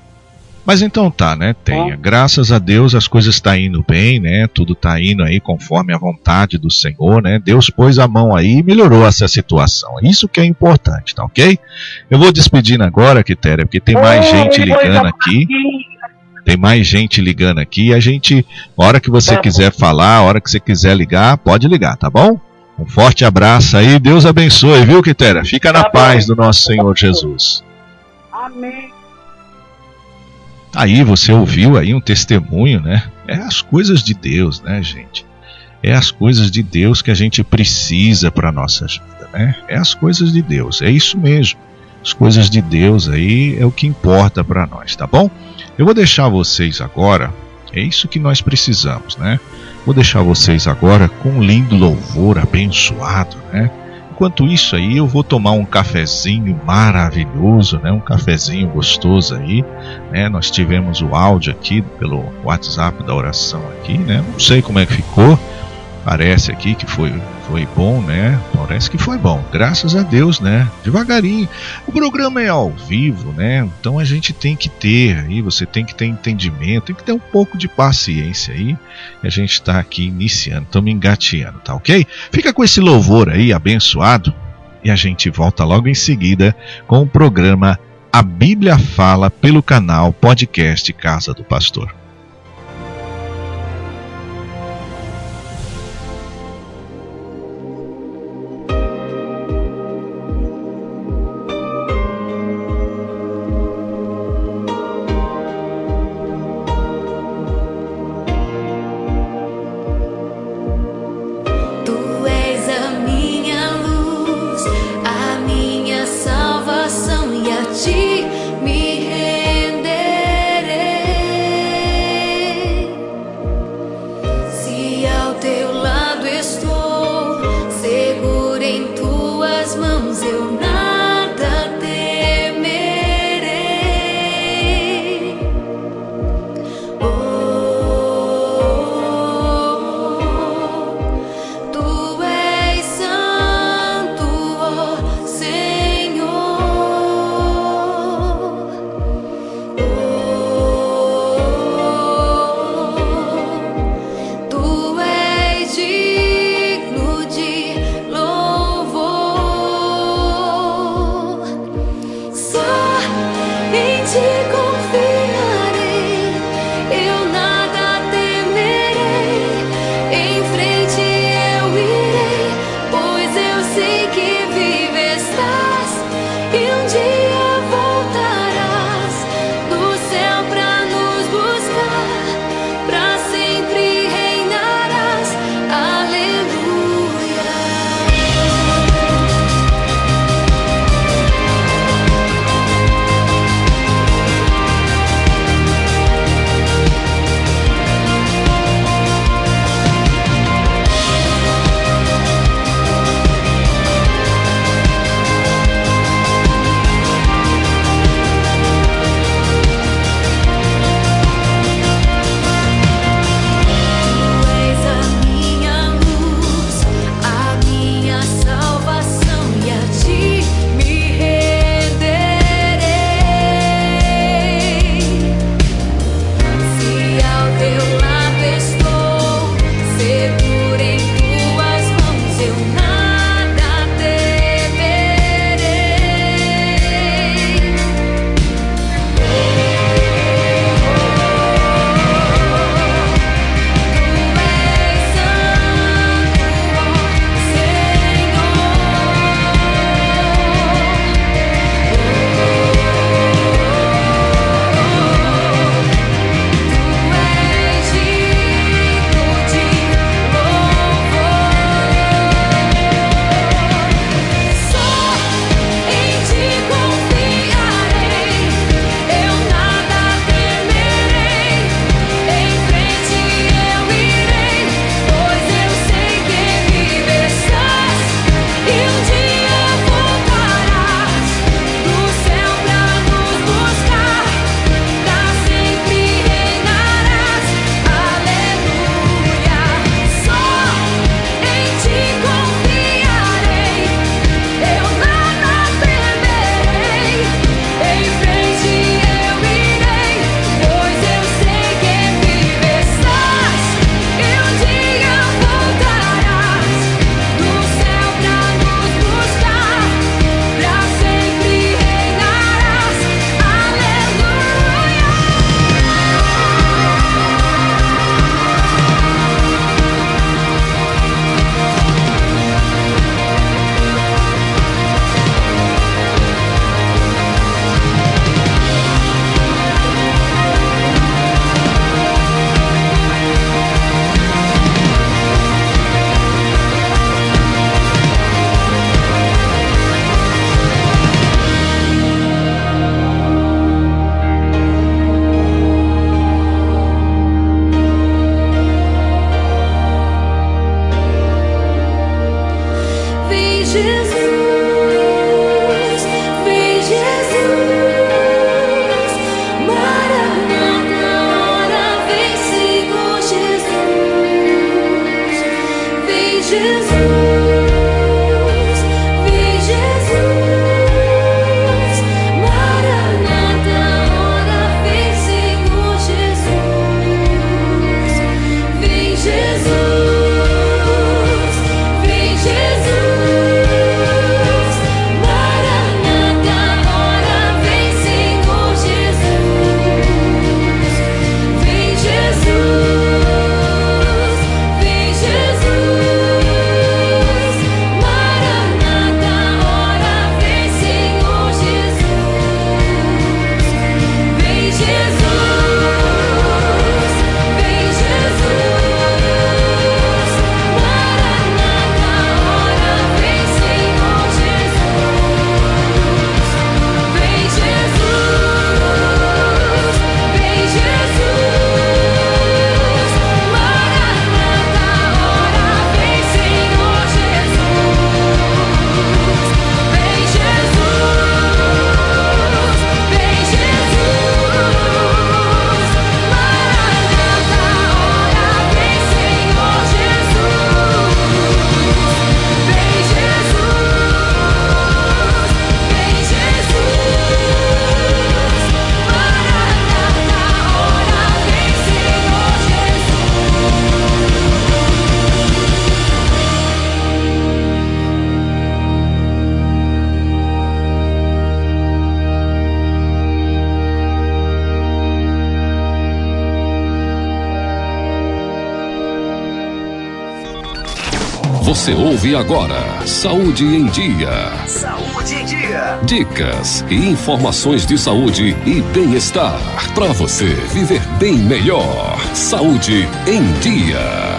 mas então tá, né? Tenha. Graças a Deus as coisas estão indo bem, né? Tudo tá indo aí conforme a vontade do Senhor, né? Deus pôs a mão aí e melhorou essa situação. Isso que é importante, tá ok? Eu vou despedindo agora, Quitéria, porque tem mais Ô, gente ligando aqui. Tem mais gente ligando aqui. A gente, a hora que você Tá quiser falar, a hora que você quiser ligar, pode ligar, tá bom? Um forte abraço aí. Deus abençoe, viu, Quitéria? Fica na Tá paz do nosso Senhor Jesus. Amém. Aí você ouviu aí um testemunho, né? É as coisas de Deus, né, gente? É as coisas de Deus que a gente precisa para nossa vida, né? É as coisas de Deus, é isso mesmo. As coisas de Deus aí é o que importa para nós, tá bom? Eu vou deixar vocês agora, é isso que nós precisamos, né? Vou deixar vocês agora com um lindo louvor abençoado, né? Enquanto isso aí, eu vou tomar um cafezinho maravilhoso, né? Um cafezinho gostoso aí, né? Nós tivemos o áudio aqui pelo WhatsApp da oração aqui, né? Não sei como é que ficou. Parece aqui que foi, foi bom, né? Parece que foi bom. Graças a Deus, né? Devagarinho. O programa é ao vivo, né? Então a gente tem que ter aí, você tem que ter entendimento, tem que ter um pouco de paciência aí. A gente está aqui iniciando, estamos engateando, tá ok? Fica com esse louvor aí, abençoado. E a gente volta logo em seguida com o programa A Bíblia Fala pelo canal Podcast Casa do Pastor. Você ouve agora Saúde em Dia. Saúde em Dia. Dicas e informações de saúde e bem-estar. Para você viver bem melhor. Saúde em Dia.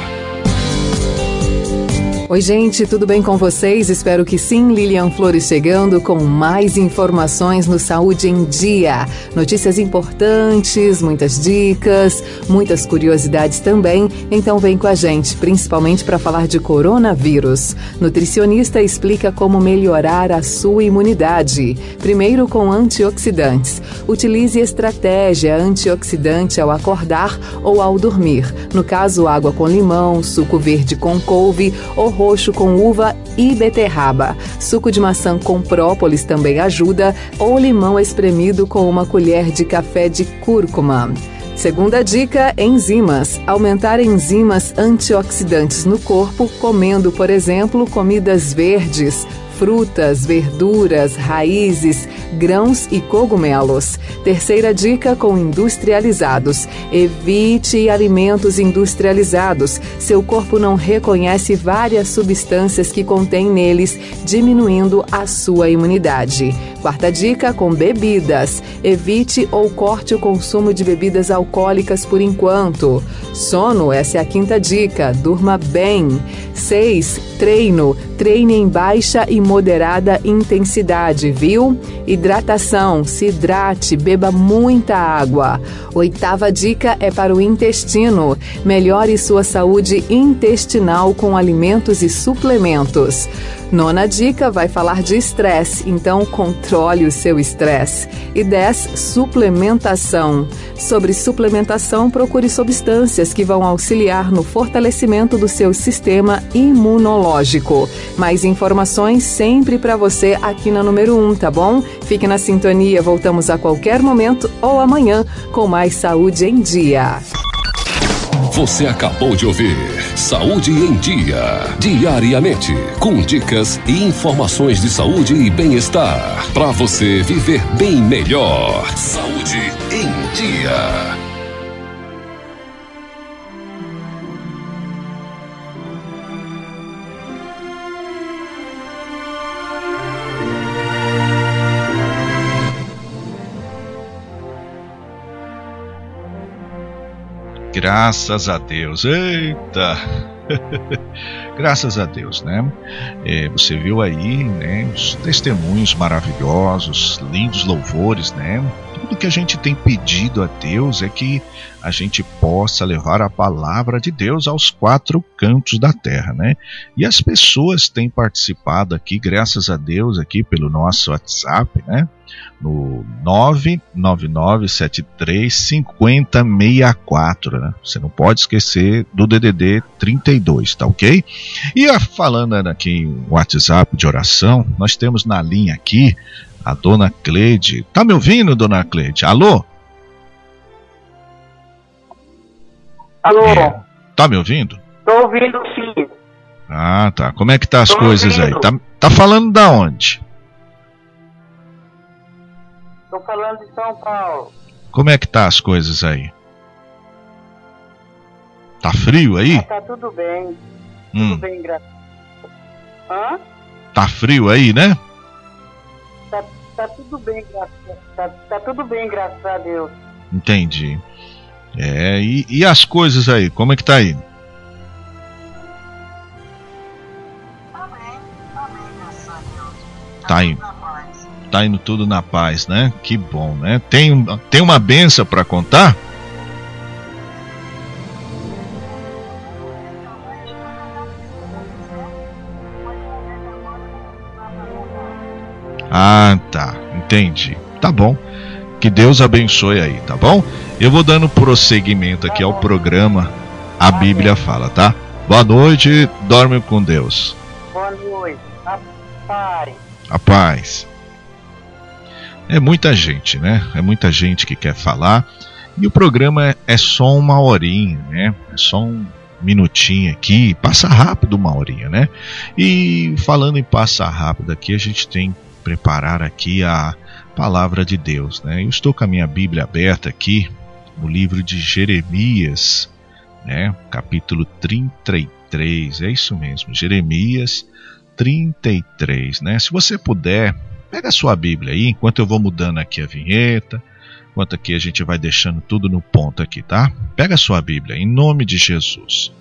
Oi, gente, tudo bem com vocês? Espero que sim. Lilian Flores chegando com mais informações no Saúde em Dia. Notícias importantes, muitas dicas, muitas curiosidades também. Então vem com a gente, principalmente para falar de coronavírus. Nutricionista explica como melhorar a sua imunidade. Primeiro com antioxidantes. Utilize estratégia antioxidante ao acordar ou ao dormir. No caso, água com limão, suco verde com couve ou roxo com uva e beterraba. Suco de maçã com própolis também ajuda, ou limão espremido com uma colher de café de cúrcuma. Segunda dica: enzimas. Aumentar enzimas antioxidantes no corpo, comendo, por exemplo, comidas verdes, frutas, verduras, raízes, grãos e cogumelos. Terceira dica com industrializados. Evite alimentos industrializados. Seu corpo não reconhece várias substâncias que contém neles, diminuindo a sua imunidade. Quarta dica com bebidas. Evite ou corte o consumo de bebidas alcoólicas por enquanto. Sono, essa é a quinta dica. Durma bem. 6. Treino. Treine em baixa e moderada intensidade, viu? Hidratação. Se hidrate, beba muita água. Oitava dica é para o intestino. Melhore sua saúde intestinal com alimentos e suplementos. Nona dica vai falar de estresse, então controle o seu estresse. E 10, suplementação. Sobre suplementação, procure substâncias que vão auxiliar no fortalecimento do seu sistema imunológico. Mais informações sempre para você aqui na número 1, um, tá bom? Fique na sintonia, voltamos a qualquer momento ou amanhã com mais Saúde em Dia. Você acabou de ouvir Saúde em Dia. Diariamente, com dicas e informações de saúde e bem-estar. Para você viver bem melhor. Saúde em Dia. Graças a Deus. Eita! Graças a Deus, né? É, você viu aí, né? Os testemunhos maravilhosos, lindos louvores, né? Tudo que a gente tem pedido a Deus é que a gente possa levar a palavra de Deus aos quatro cantos da terra, né? E as pessoas têm participado aqui, graças a Deus, aqui pelo nosso WhatsApp, né? No 999735064, né? Você não pode esquecer do DDD 32, tá ok? E falando aqui em WhatsApp de oração, nós temos na linha aqui a dona Cleide. Tá me ouvindo, dona Cleide? Alô? Alô? É, tá me ouvindo? Tô ouvindo sim. Ah, tá. Como é que tá as Tô coisas ouvindo. aí? Tá, tá falando da onde? Tô falando de São Paulo. Como é que tá as coisas aí? Tá frio aí? Ah, tá tudo bem. Hum, Tudo bem, graças. Hã? tá frio aí, né? Tá, tá tudo bem, graças tá, tá tudo bem, graças a Deus. Entendi. É, e, e as coisas aí? Como é que tá aí? Tá indo. Tá indo tudo na paz, né? Que bom, né? Tem, tem uma benção para contar? Ah, tá. Entendi. Tá bom. Que Deus abençoe aí, tá bom? Eu vou dando prosseguimento aqui ao programa A Bíblia Fala, tá? Boa noite, dorme com Deus. Boa noite. A paz. A paz. É muita gente, né? É muita gente que quer falar. E o programa é- só uma horinha, né? É só um minutinho aqui. Passa rápido uma horinha, né? E falando em passar rápido aqui, a gente tem que preparar aqui a palavra de Deus, né? Eu estou com a minha Bíblia aberta aqui no livro de Jeremias, né? Capítulo 33. É isso mesmo, Jeremias 33, né? Se você puder, pega a sua Bíblia aí, enquanto eu vou mudando aqui a vinheta, enquanto aqui a gente vai deixando tudo no ponto aqui, tá? Pega a sua Bíblia, em nome de Jesus.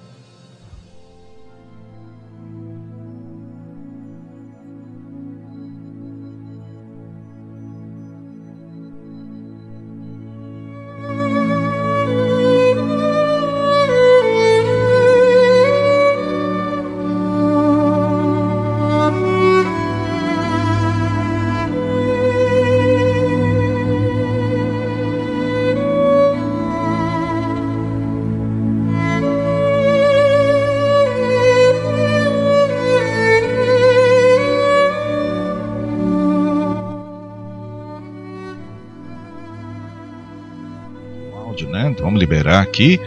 Aqui.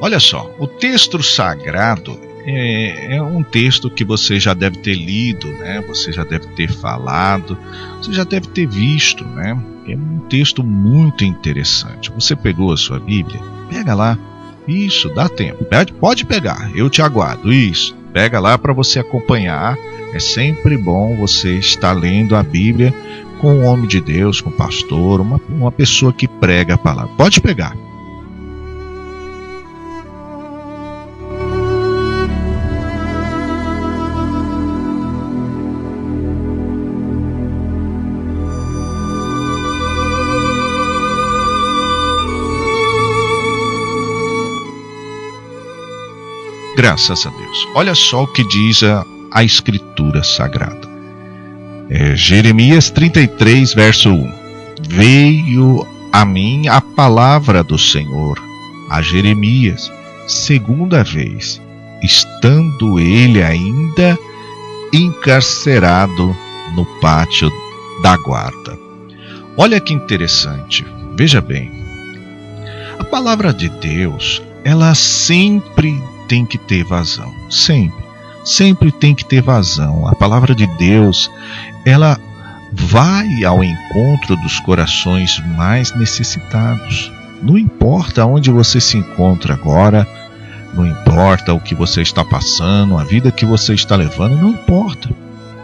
Olha só, o texto sagrado é, é um texto que você já deve ter lido, né? Você já deve ter falado, você já deve ter visto, né? É um texto muito interessante. Você pegou a sua Bíblia? Pega lá. Isso, dá tempo. Pode- pegar, eu te aguardo. Isso, pega lá para você acompanhar. É sempre bom você estar lendo a Bíblia com um homem de Deus, com um pastor, uma, uma pessoa que prega a palavra. Pode pegar. Graças a Deus. Olha só o que diz a, a Escritura Sagrada. É, Jeremias 33, verso 1. Veio a mim a palavra do Senhor a Jeremias, segunda vez, estando ele ainda encarcerado no pátio da guarda. Olha que interessante. Veja bem. A palavra de Deus, ela sempre tem que ter vazão, sempre. Sempre tem que ter vazão. A palavra de Deus, ela vai ao encontro dos corações mais necessitados. Não importa onde você se encontra agora, não importa o que você está passando, a vida que você está levando, não importa.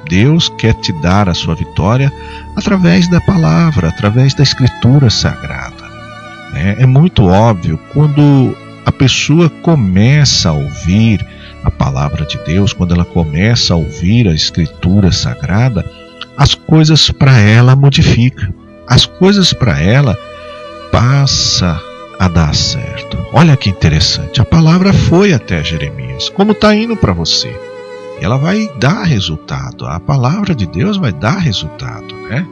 Deus quer te dar a sua vitória através da palavra, através da escritura sagrada. É, é muito óbvio quando pessoa começa a ouvir a palavra de Deus, quando ela começa a ouvir a escritura sagrada, as coisas para ela modificam. As coisas para ela passa a dar certo. Olha que interessante. A palavra foi até Jeremias, como está indo para você. Ela vai dar resultado. A palavra de Deus vai dar resultado, né?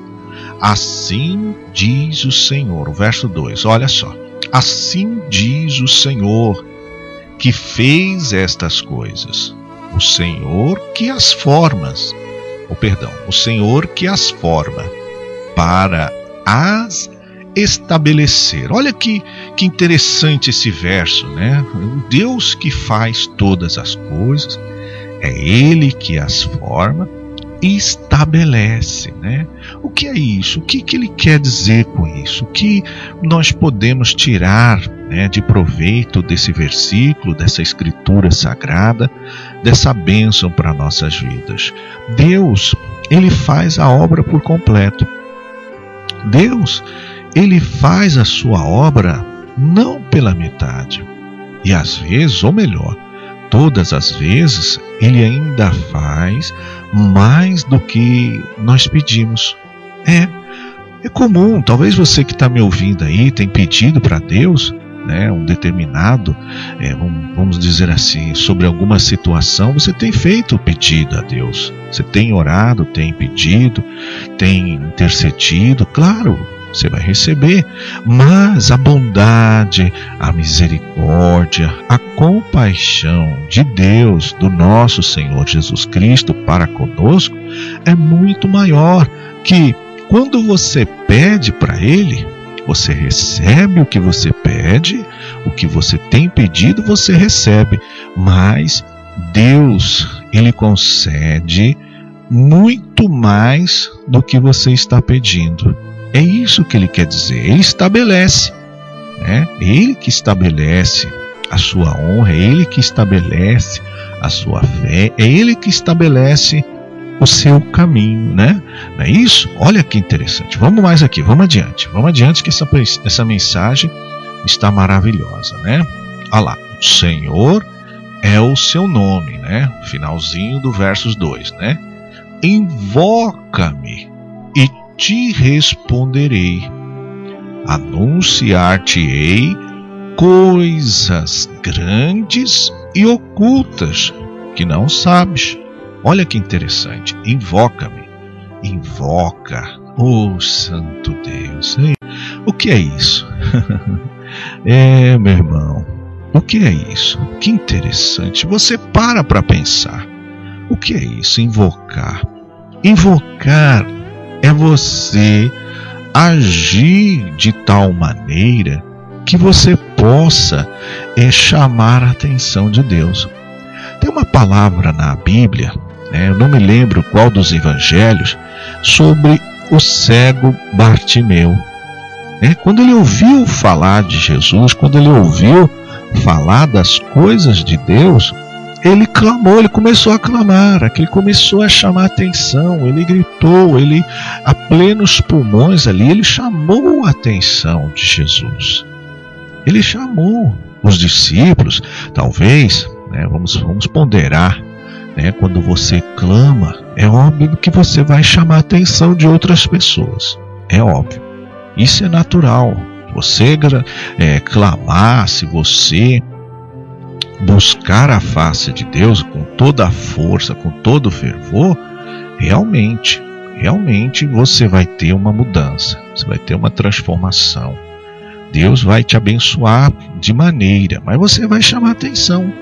Assim diz o Senhor. O verso 2, olha só. Assim diz o Senhor que fez estas coisas. o Senhor que as formas, ou perdão, o Senhor que as forma para as estabelecer. Olha que, que interessante esse verso, né? O Deus que faz todas as coisas, é Ele que as forma estabelece, né? O que é isso? O que, que ele quer dizer com isso? O que nós podemos tirar né, de proveito desse versículo, dessa escritura sagrada, dessa bênção para nossas vidas? Deus, ele faz a obra por completo. Deus, ele faz a sua obra não pela metade. E às vezes, ou melhor, todas as vezes, ele ainda faz mais do que nós pedimos. É, é comum, talvez você que está me ouvindo aí tem pedido para Deus né, um determinado, é, vamos dizer assim, sobre alguma situação, você tem feito o pedido a Deus. Você tem orado, tem pedido, tem intercedido, claro, você vai receber. Mas a bondade, a misericórdia, a compaixão de Deus, do nosso Senhor Jesus Cristo para conosco, é muito maior que quando você pede para Ele, você recebe o que você pede, o que você tem pedido, você recebe. Mas Deus, Ele concede muito mais do que você está pedindo. É isso que ele quer dizer. Ele estabelece, né? Ele que estabelece a sua honra, é ele que estabelece a sua fé, é ele que estabelece o seu caminho, né? Não é isso? Olha que interessante. Vamos mais aqui, vamos adiante. Vamos adiante que essa, essa mensagem está maravilhosa, né? Olha lá, o Senhor é o seu nome, né? Finalzinho do versos 2, né? Invoca-me te responderei. Anunciar-te-ei coisas grandes e ocultas que não sabes. Olha que interessante. Invoca-me. Invoca. Oh, Santo Deus. O que é isso? é, meu irmão. O que é isso? Que interessante. Você para para pensar. O que é isso? Invocar. Invocar é você agir de tal maneira que você possa é, chamar a atenção de Deus. Tem uma palavra na Bíblia, né, eu não me lembro qual dos evangelhos, sobre o cego Bartimeu. Né? Quando ele ouviu falar de Jesus, quando ele ouviu falar das coisas de Deus, ele clamou, ele começou a clamar, ele começou a chamar atenção, ele gritou, ele a plenos pulmões ali, ele chamou a atenção de Jesus. Ele chamou os discípulos, talvez, né, vamos, vamos ponderar, né, quando você clama, é óbvio que você vai chamar a atenção de outras pessoas, é óbvio. Isso é natural. Você é, clamar, se você buscar a face de Deus com toda a força, com todo o fervor, realmente, realmente você vai ter uma mudança, você vai ter uma transformação. Deus vai te abençoar de maneira, mas você vai chamar atenção,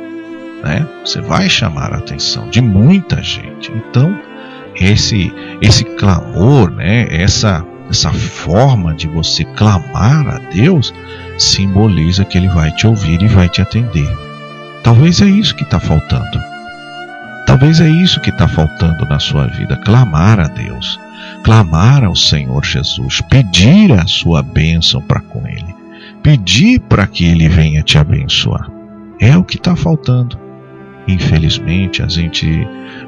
né? Você vai chamar a atenção de muita gente. Então, esse esse clamor, né, essa essa forma de você clamar a Deus simboliza que ele vai te ouvir e vai te atender. Talvez é isso que está faltando. Talvez é isso que está faltando na sua vida: clamar a Deus, clamar ao Senhor Jesus, pedir a sua bênção para com Ele, pedir para que Ele venha te abençoar. É o que está faltando. Infelizmente, a gente,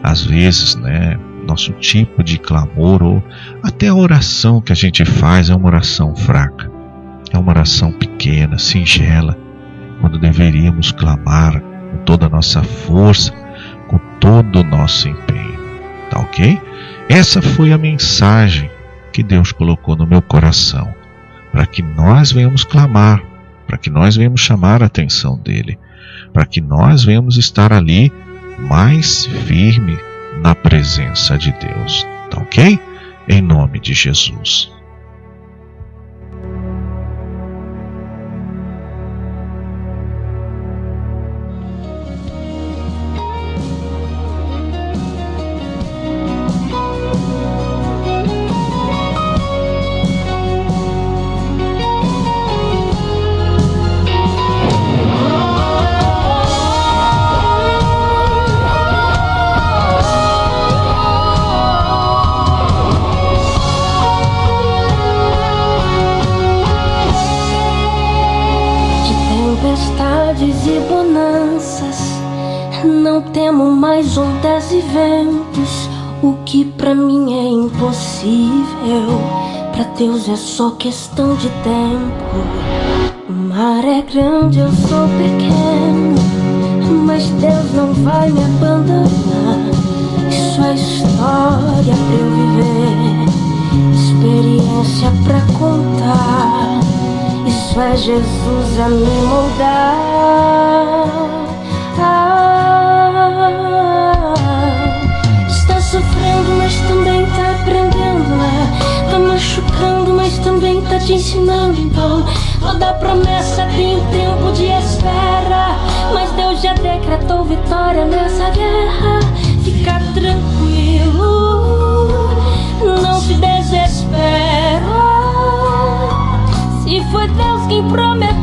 às vezes, né, nosso tipo de clamor ou até a oração que a gente faz é uma oração fraca, é uma oração pequena, singela quando deveríamos clamar toda a nossa força, com todo o nosso empenho. Tá ok? Essa foi a mensagem que Deus colocou no meu coração, para que nós venhamos clamar, para que nós venhamos chamar a atenção dele, para que nós venhamos estar ali mais firme na presença de Deus. Tá ok? Em nome de Jesus. dores e bonanças. Não temo mais ondas e ventos. O que pra mim é impossível Pra Deus é só questão de tempo. O mar é grande, eu sou pequeno Mas Deus não vai me abandonar. Isso é história pra eu viver Experiência pra contar. É Jesus a me moldar. Ah, está sofrendo, mas também está aprendendo. Está machucando, mas também está te ensinando. Então, toda promessa tem um tempo de espera. Mas Deus já decretou vitória nessa guerra. Fica tranquilo, não se desespera. prometo.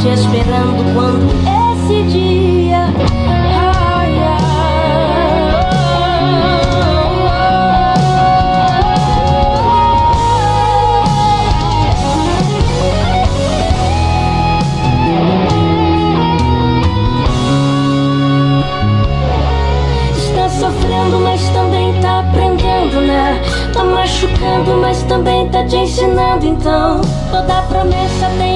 Te esperando quando esse dia tá né? tá machucando, mas também tá te ensinando. Então, toda promessa tem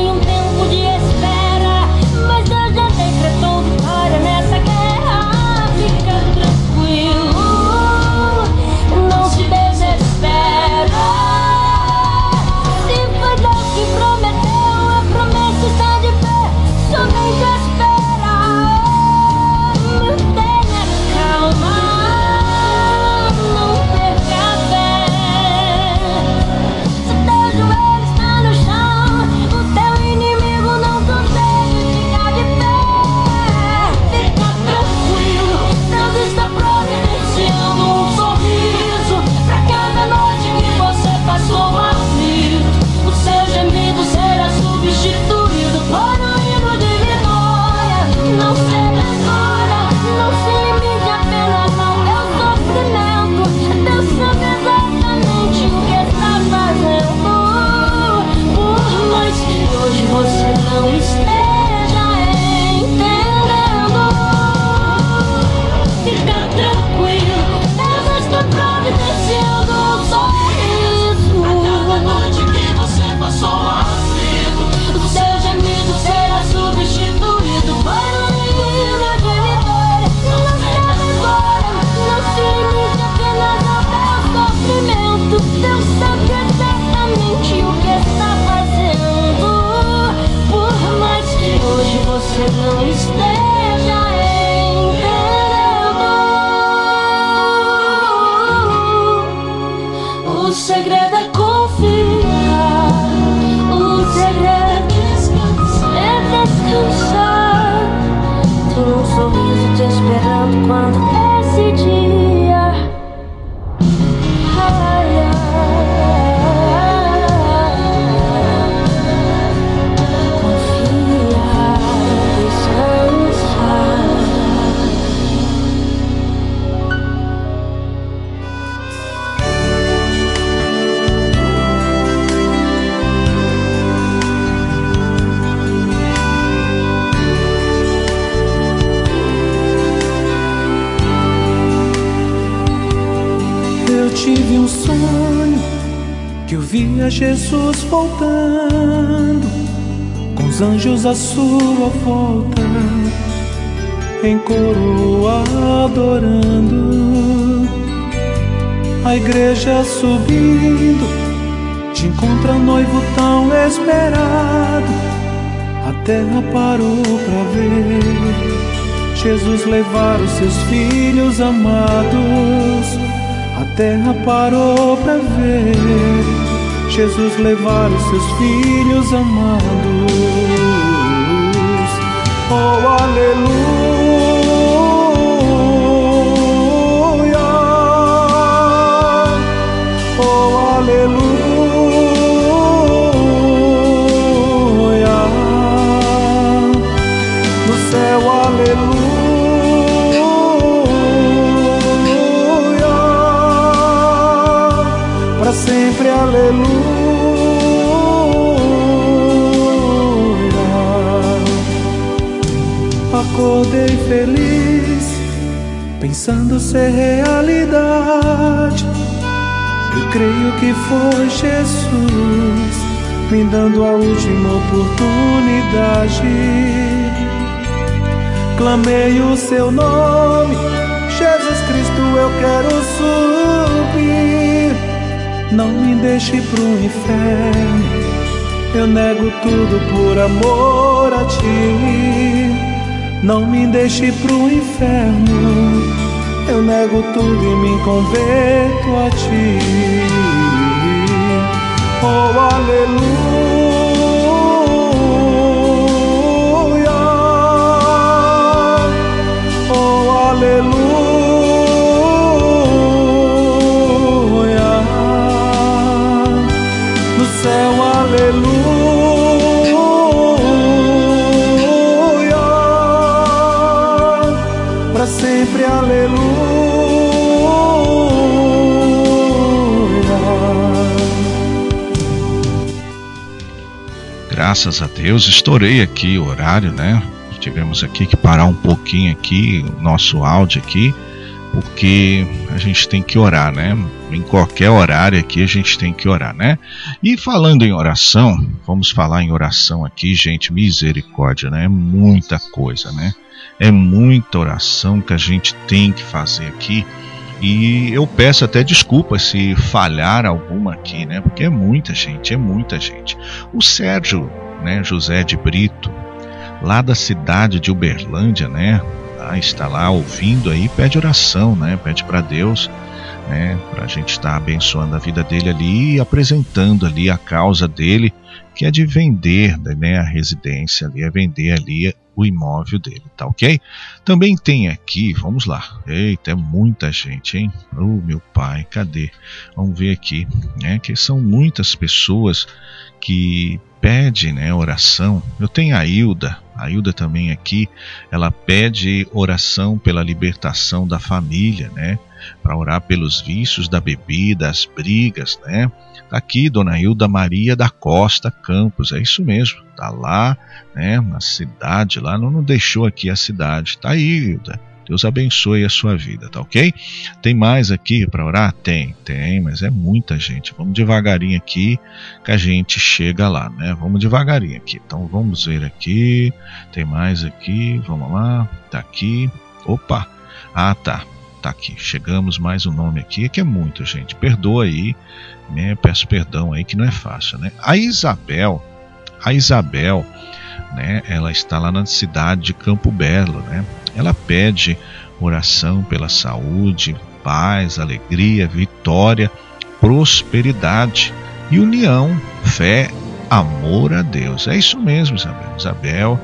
anjos à sua volta, em coro adorando. A igreja subindo, te encontra noivo tão esperado. A terra parou pra ver Jesus levar os seus filhos amados. A terra parou pra ver Jesus levar os seus filhos amados. Oh, aleluia. Oh, aleluia. No céu, aleluia. Sempre, aleluia. Acordei feliz, pensando ser realidade. Eu creio que foi Jesus me dando a última oportunidade. Clamei o seu nome, Jesus Cristo, eu quero subir. Não me deixe pro inferno, eu nego tudo por amor a ti. Não me deixe pro inferno, eu nego tudo e me converto a ti. Oh, aleluia. Oh, aleluia. Graças a Deus, estourei aqui o horário, né? Tivemos aqui que parar um pouquinho aqui o nosso áudio aqui, porque a gente tem que orar, né? Em qualquer horário aqui a gente tem que orar, né? E falando em oração, vamos falar em oração aqui, gente, misericórdia, né? É muita coisa, né? É muita oração que a gente tem que fazer aqui. E eu peço até desculpas se falhar alguma aqui, né? Porque é muita gente, é muita gente. O Sérgio, né, José de Brito, lá da cidade de Uberlândia, né? Ah, está lá ouvindo aí, pede oração, né? Pede para Deus, né? Para a gente estar abençoando a vida dele ali e apresentando ali a causa dele, que é de vender, né? A residência ali, é vender ali o imóvel dele, tá ok? Também tem aqui, vamos lá, eita, é muita gente, hein? Oh, meu pai, cadê? Vamos ver aqui, né? Que são muitas pessoas que pede né, oração. Eu tenho a Hilda, a Hilda também aqui, ela pede oração pela libertação da família, né? Para orar pelos vícios da bebida, as brigas, né? Tá aqui, Dona Hilda Maria da Costa Campos, é isso mesmo, tá lá, né? Na cidade, lá, não, não deixou aqui a cidade, tá aí, Hilda. Deus abençoe a sua vida, tá ok? Tem mais aqui para orar? Tem, tem, mas é muita gente. Vamos devagarinho aqui que a gente chega lá, né? Vamos devagarinho aqui. Então vamos ver aqui. Tem mais aqui, vamos lá. Tá aqui. Opa! Ah, tá. Tá aqui. Chegamos mais um nome aqui, que é muito, gente. Perdoa aí, né? Peço perdão aí que não é fácil, né? A Isabel, a Isabel, né? Ela está lá na cidade de Campo Belo, né? Ela pede oração pela saúde, paz, alegria, vitória, prosperidade e união, fé, amor a Deus. É isso mesmo, Isabel. Isabel,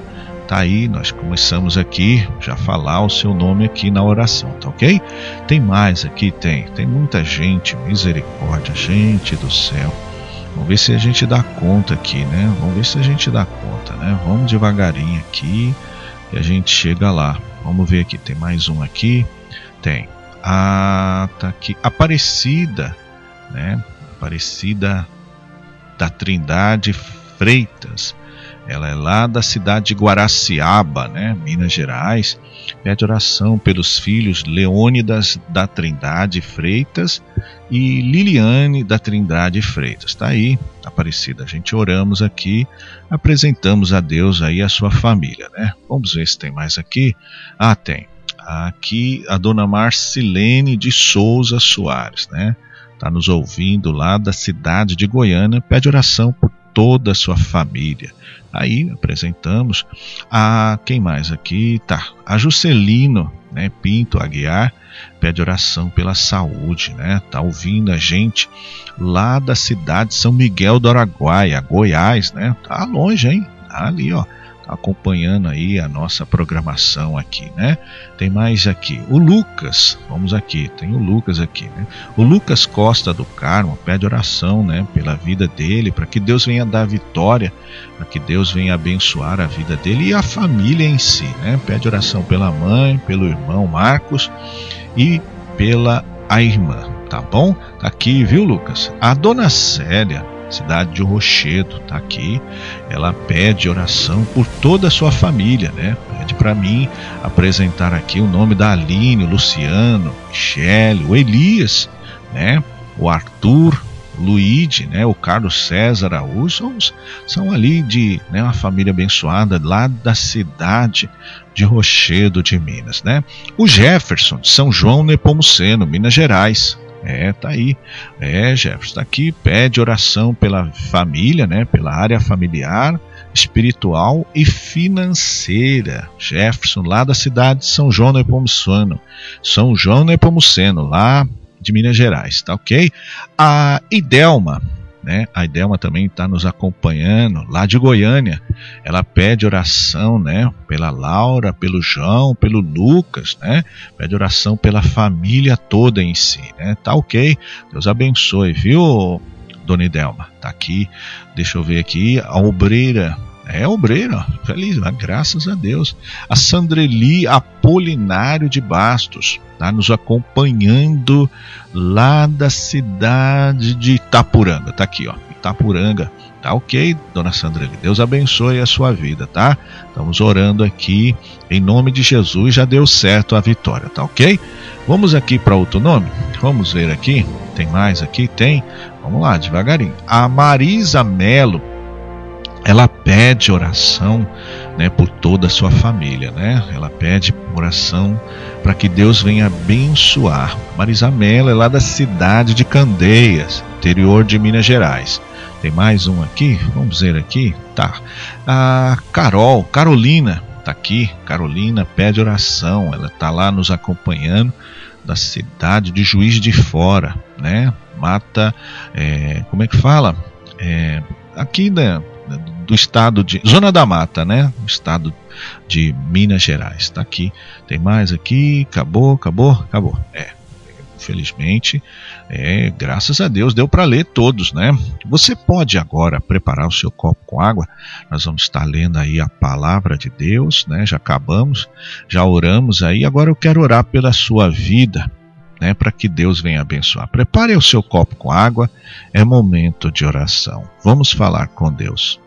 tá aí, nós começamos aqui já falar o seu nome aqui na oração, tá ok? Tem mais aqui? Tem. Tem muita gente, misericórdia, gente do céu. Vamos ver se a gente dá conta aqui, né? Vamos ver se a gente dá conta, né? Vamos devagarinho aqui e a gente chega lá. Vamos ver aqui, tem mais um aqui. Tem. Ah, tá aqui. Aparecida, né? Aparecida da Trindade Freitas. Ela é lá da cidade de Guaraciaba, né, Minas Gerais. Pede oração pelos filhos Leônidas da Trindade Freitas e Liliane da Trindade Freitas. Está aí, Aparecida. A gente oramos aqui, apresentamos a Deus aí a sua família, né? Vamos ver se tem mais aqui. Ah, tem. Aqui a dona Marcilene de Souza Soares, né? Está nos ouvindo lá da cidade de Goiânia, pede oração por toda a sua família. Aí apresentamos a quem mais aqui? Tá, a Juscelino, né, Pinto Aguiar, pede oração pela saúde, né? Tá ouvindo a gente lá da cidade de São Miguel do Araguaia, Goiás, né? Tá longe, hein? Tá ali, ó acompanhando aí a nossa programação aqui, né? Tem mais aqui, o Lucas, vamos aqui, tem o Lucas aqui, né? O Lucas Costa do Carmo pede oração, né, pela vida dele, para que Deus venha dar vitória, para que Deus venha abençoar a vida dele e a família em si, né? Pede oração pela mãe, pelo irmão Marcos e pela a irmã, tá bom? Tá aqui, viu, Lucas? A dona Célia cidade de Rochedo, tá aqui. Ela pede oração por toda a sua família, né? Pede para mim apresentar aqui o nome da Aline, o Luciano, Michele, o Elias, né? O Arthur, Luíde, né? O Carlos César Araújo, são ali de né, uma família abençoada lá da cidade de Rochedo de Minas, né? O Jefferson de São João Nepomuceno, Minas Gerais, é, tá aí. É, Jefferson, tá aqui, pede oração pela família, né? Pela área familiar, espiritual e financeira. Jefferson, lá da cidade de São João Nepomuceno. São João Nepomuceno, lá de Minas Gerais, tá ok? A Idelma, né? A Idelma também está nos acompanhando lá de Goiânia. Ela pede oração, né? Pela Laura, pelo João, pelo Lucas, né? Pede oração pela família toda em si, né? Tá ok. Deus abençoe, viu, Dona Idelma? Tá aqui. Deixa eu ver aqui. A obreira é obreira, feliz, mas graças a Deus. A Sandreli Apolinário de Bastos está nos acompanhando lá da cidade de Itapuranga. Tá aqui, ó, Itapuranga. Tá ok, dona Sandreli? Deus abençoe a sua vida, tá? Estamos orando aqui em nome de Jesus. Já deu certo a vitória, tá ok? Vamos aqui para outro nome? Vamos ver aqui. Tem mais aqui? Tem. Vamos lá, devagarinho. A Marisa Melo ela pede oração né, por toda a sua família, né? Ela pede oração para que Deus venha abençoar. Marisabela é lá da cidade de Candeias, interior de Minas Gerais. Tem mais um aqui? Vamos ver aqui. Tá. A Carol, Carolina, tá aqui. Carolina pede oração. Ela tá lá nos acompanhando da cidade de Juiz de Fora, né? Mata, é, como é que fala? É, aqui, né? Do estado de Zona da Mata, né? Estado de Minas Gerais. Está aqui. Tem mais aqui. Acabou, acabou, acabou. É. Infelizmente, é, graças a Deus deu para ler todos, né? Você pode agora preparar o seu copo com água. Nós vamos estar lendo aí a palavra de Deus, né? Já acabamos, já oramos aí. Agora eu quero orar pela sua vida, né, para que Deus venha abençoar. Prepare o seu copo com água, é momento de oração. Vamos falar com Deus.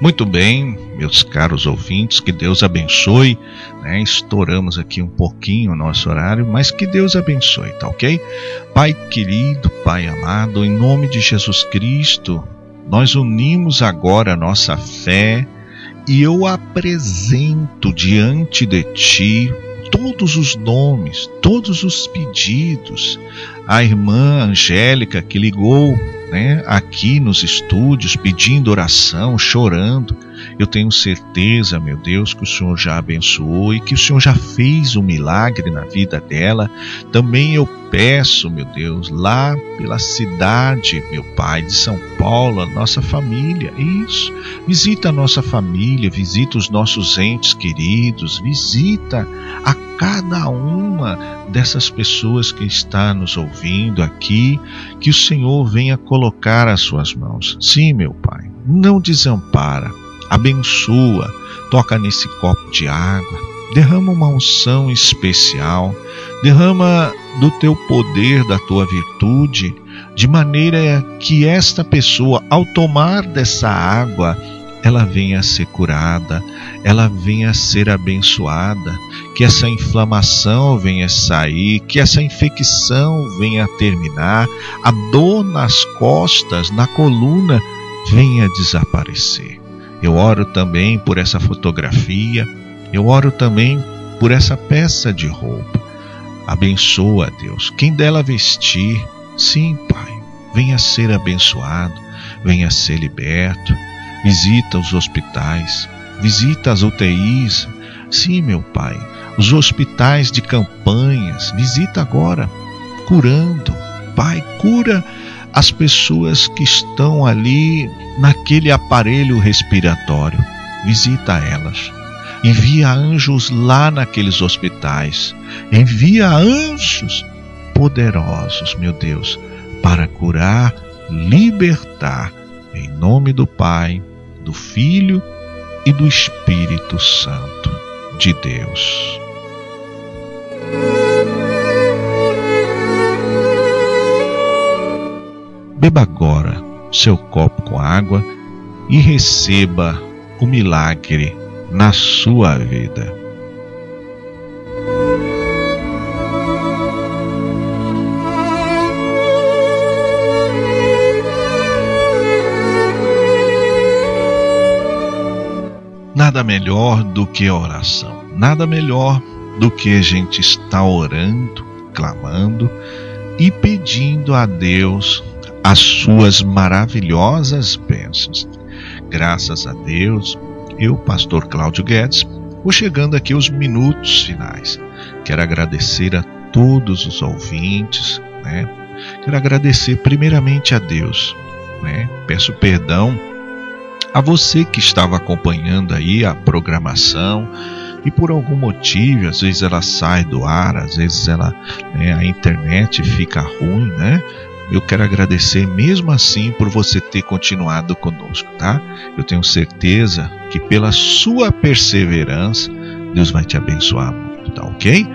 Muito bem, meus caros ouvintes, que Deus abençoe. Né? Estouramos aqui um pouquinho o nosso horário, mas que Deus abençoe, tá ok? Pai querido, Pai amado, em nome de Jesus Cristo, nós unimos agora a nossa fé e eu apresento diante de Ti todos os nomes, todos os pedidos. A irmã Angélica que ligou né, aqui nos estúdios pedindo oração, chorando. Eu tenho certeza, meu Deus, que o Senhor já abençoou e que o Senhor já fez um milagre na vida dela. Também eu peço, meu Deus, lá pela cidade, meu Pai, de São Paulo, a nossa família. Isso. Visita a nossa família, visita os nossos entes queridos, visita a cada uma dessas pessoas que está nos ouvindo aqui, que o Senhor venha colocar as suas mãos. Sim, meu Pai, não desampara, abençoa, toca nesse copo de água, derrama uma unção especial, derrama do teu poder, da tua virtude, de maneira que esta pessoa, ao tomar dessa água, ela venha a ser curada, ela venha a ser abençoada, que essa inflamação venha sair, que essa infecção venha terminar, a dor nas costas, na coluna, venha desaparecer. Eu oro também por essa fotografia, eu oro também por essa peça de roupa. Abençoa, Deus, quem dela vestir, sim, Pai, venha ser abençoado, venha ser liberto. Visita os hospitais, visita as UTIs. Sim, meu Pai, os hospitais de campanhas, visita agora, curando. Pai, cura as pessoas que estão ali naquele aparelho respiratório. Visita elas. Envia anjos lá naqueles hospitais. Envia anjos poderosos, meu Deus, para curar, libertar. Em nome do Pai, do Filho e do Espírito Santo de Deus. Beba agora seu copo com água e receba o milagre na sua vida. Nada melhor do que oração, nada melhor do que a gente estar orando, clamando e pedindo a Deus as suas maravilhosas bênçãos. Graças a Deus, eu, pastor Cláudio Guedes, vou chegando aqui aos minutos finais. Quero agradecer a todos os ouvintes, né? Quero agradecer primeiramente a Deus, né? Peço perdão a você que estava acompanhando aí a programação e por algum motivo, às vezes ela sai do ar, às vezes ela né, a internet fica ruim, né? Eu quero agradecer mesmo assim por você ter continuado conosco, tá? Eu tenho certeza que pela sua perseverança, Deus vai te abençoar muito, tá ok?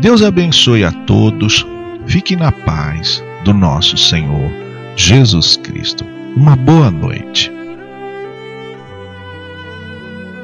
Deus abençoe a todos. Fique na paz do nosso Senhor Jesus Cristo. Uma boa noite.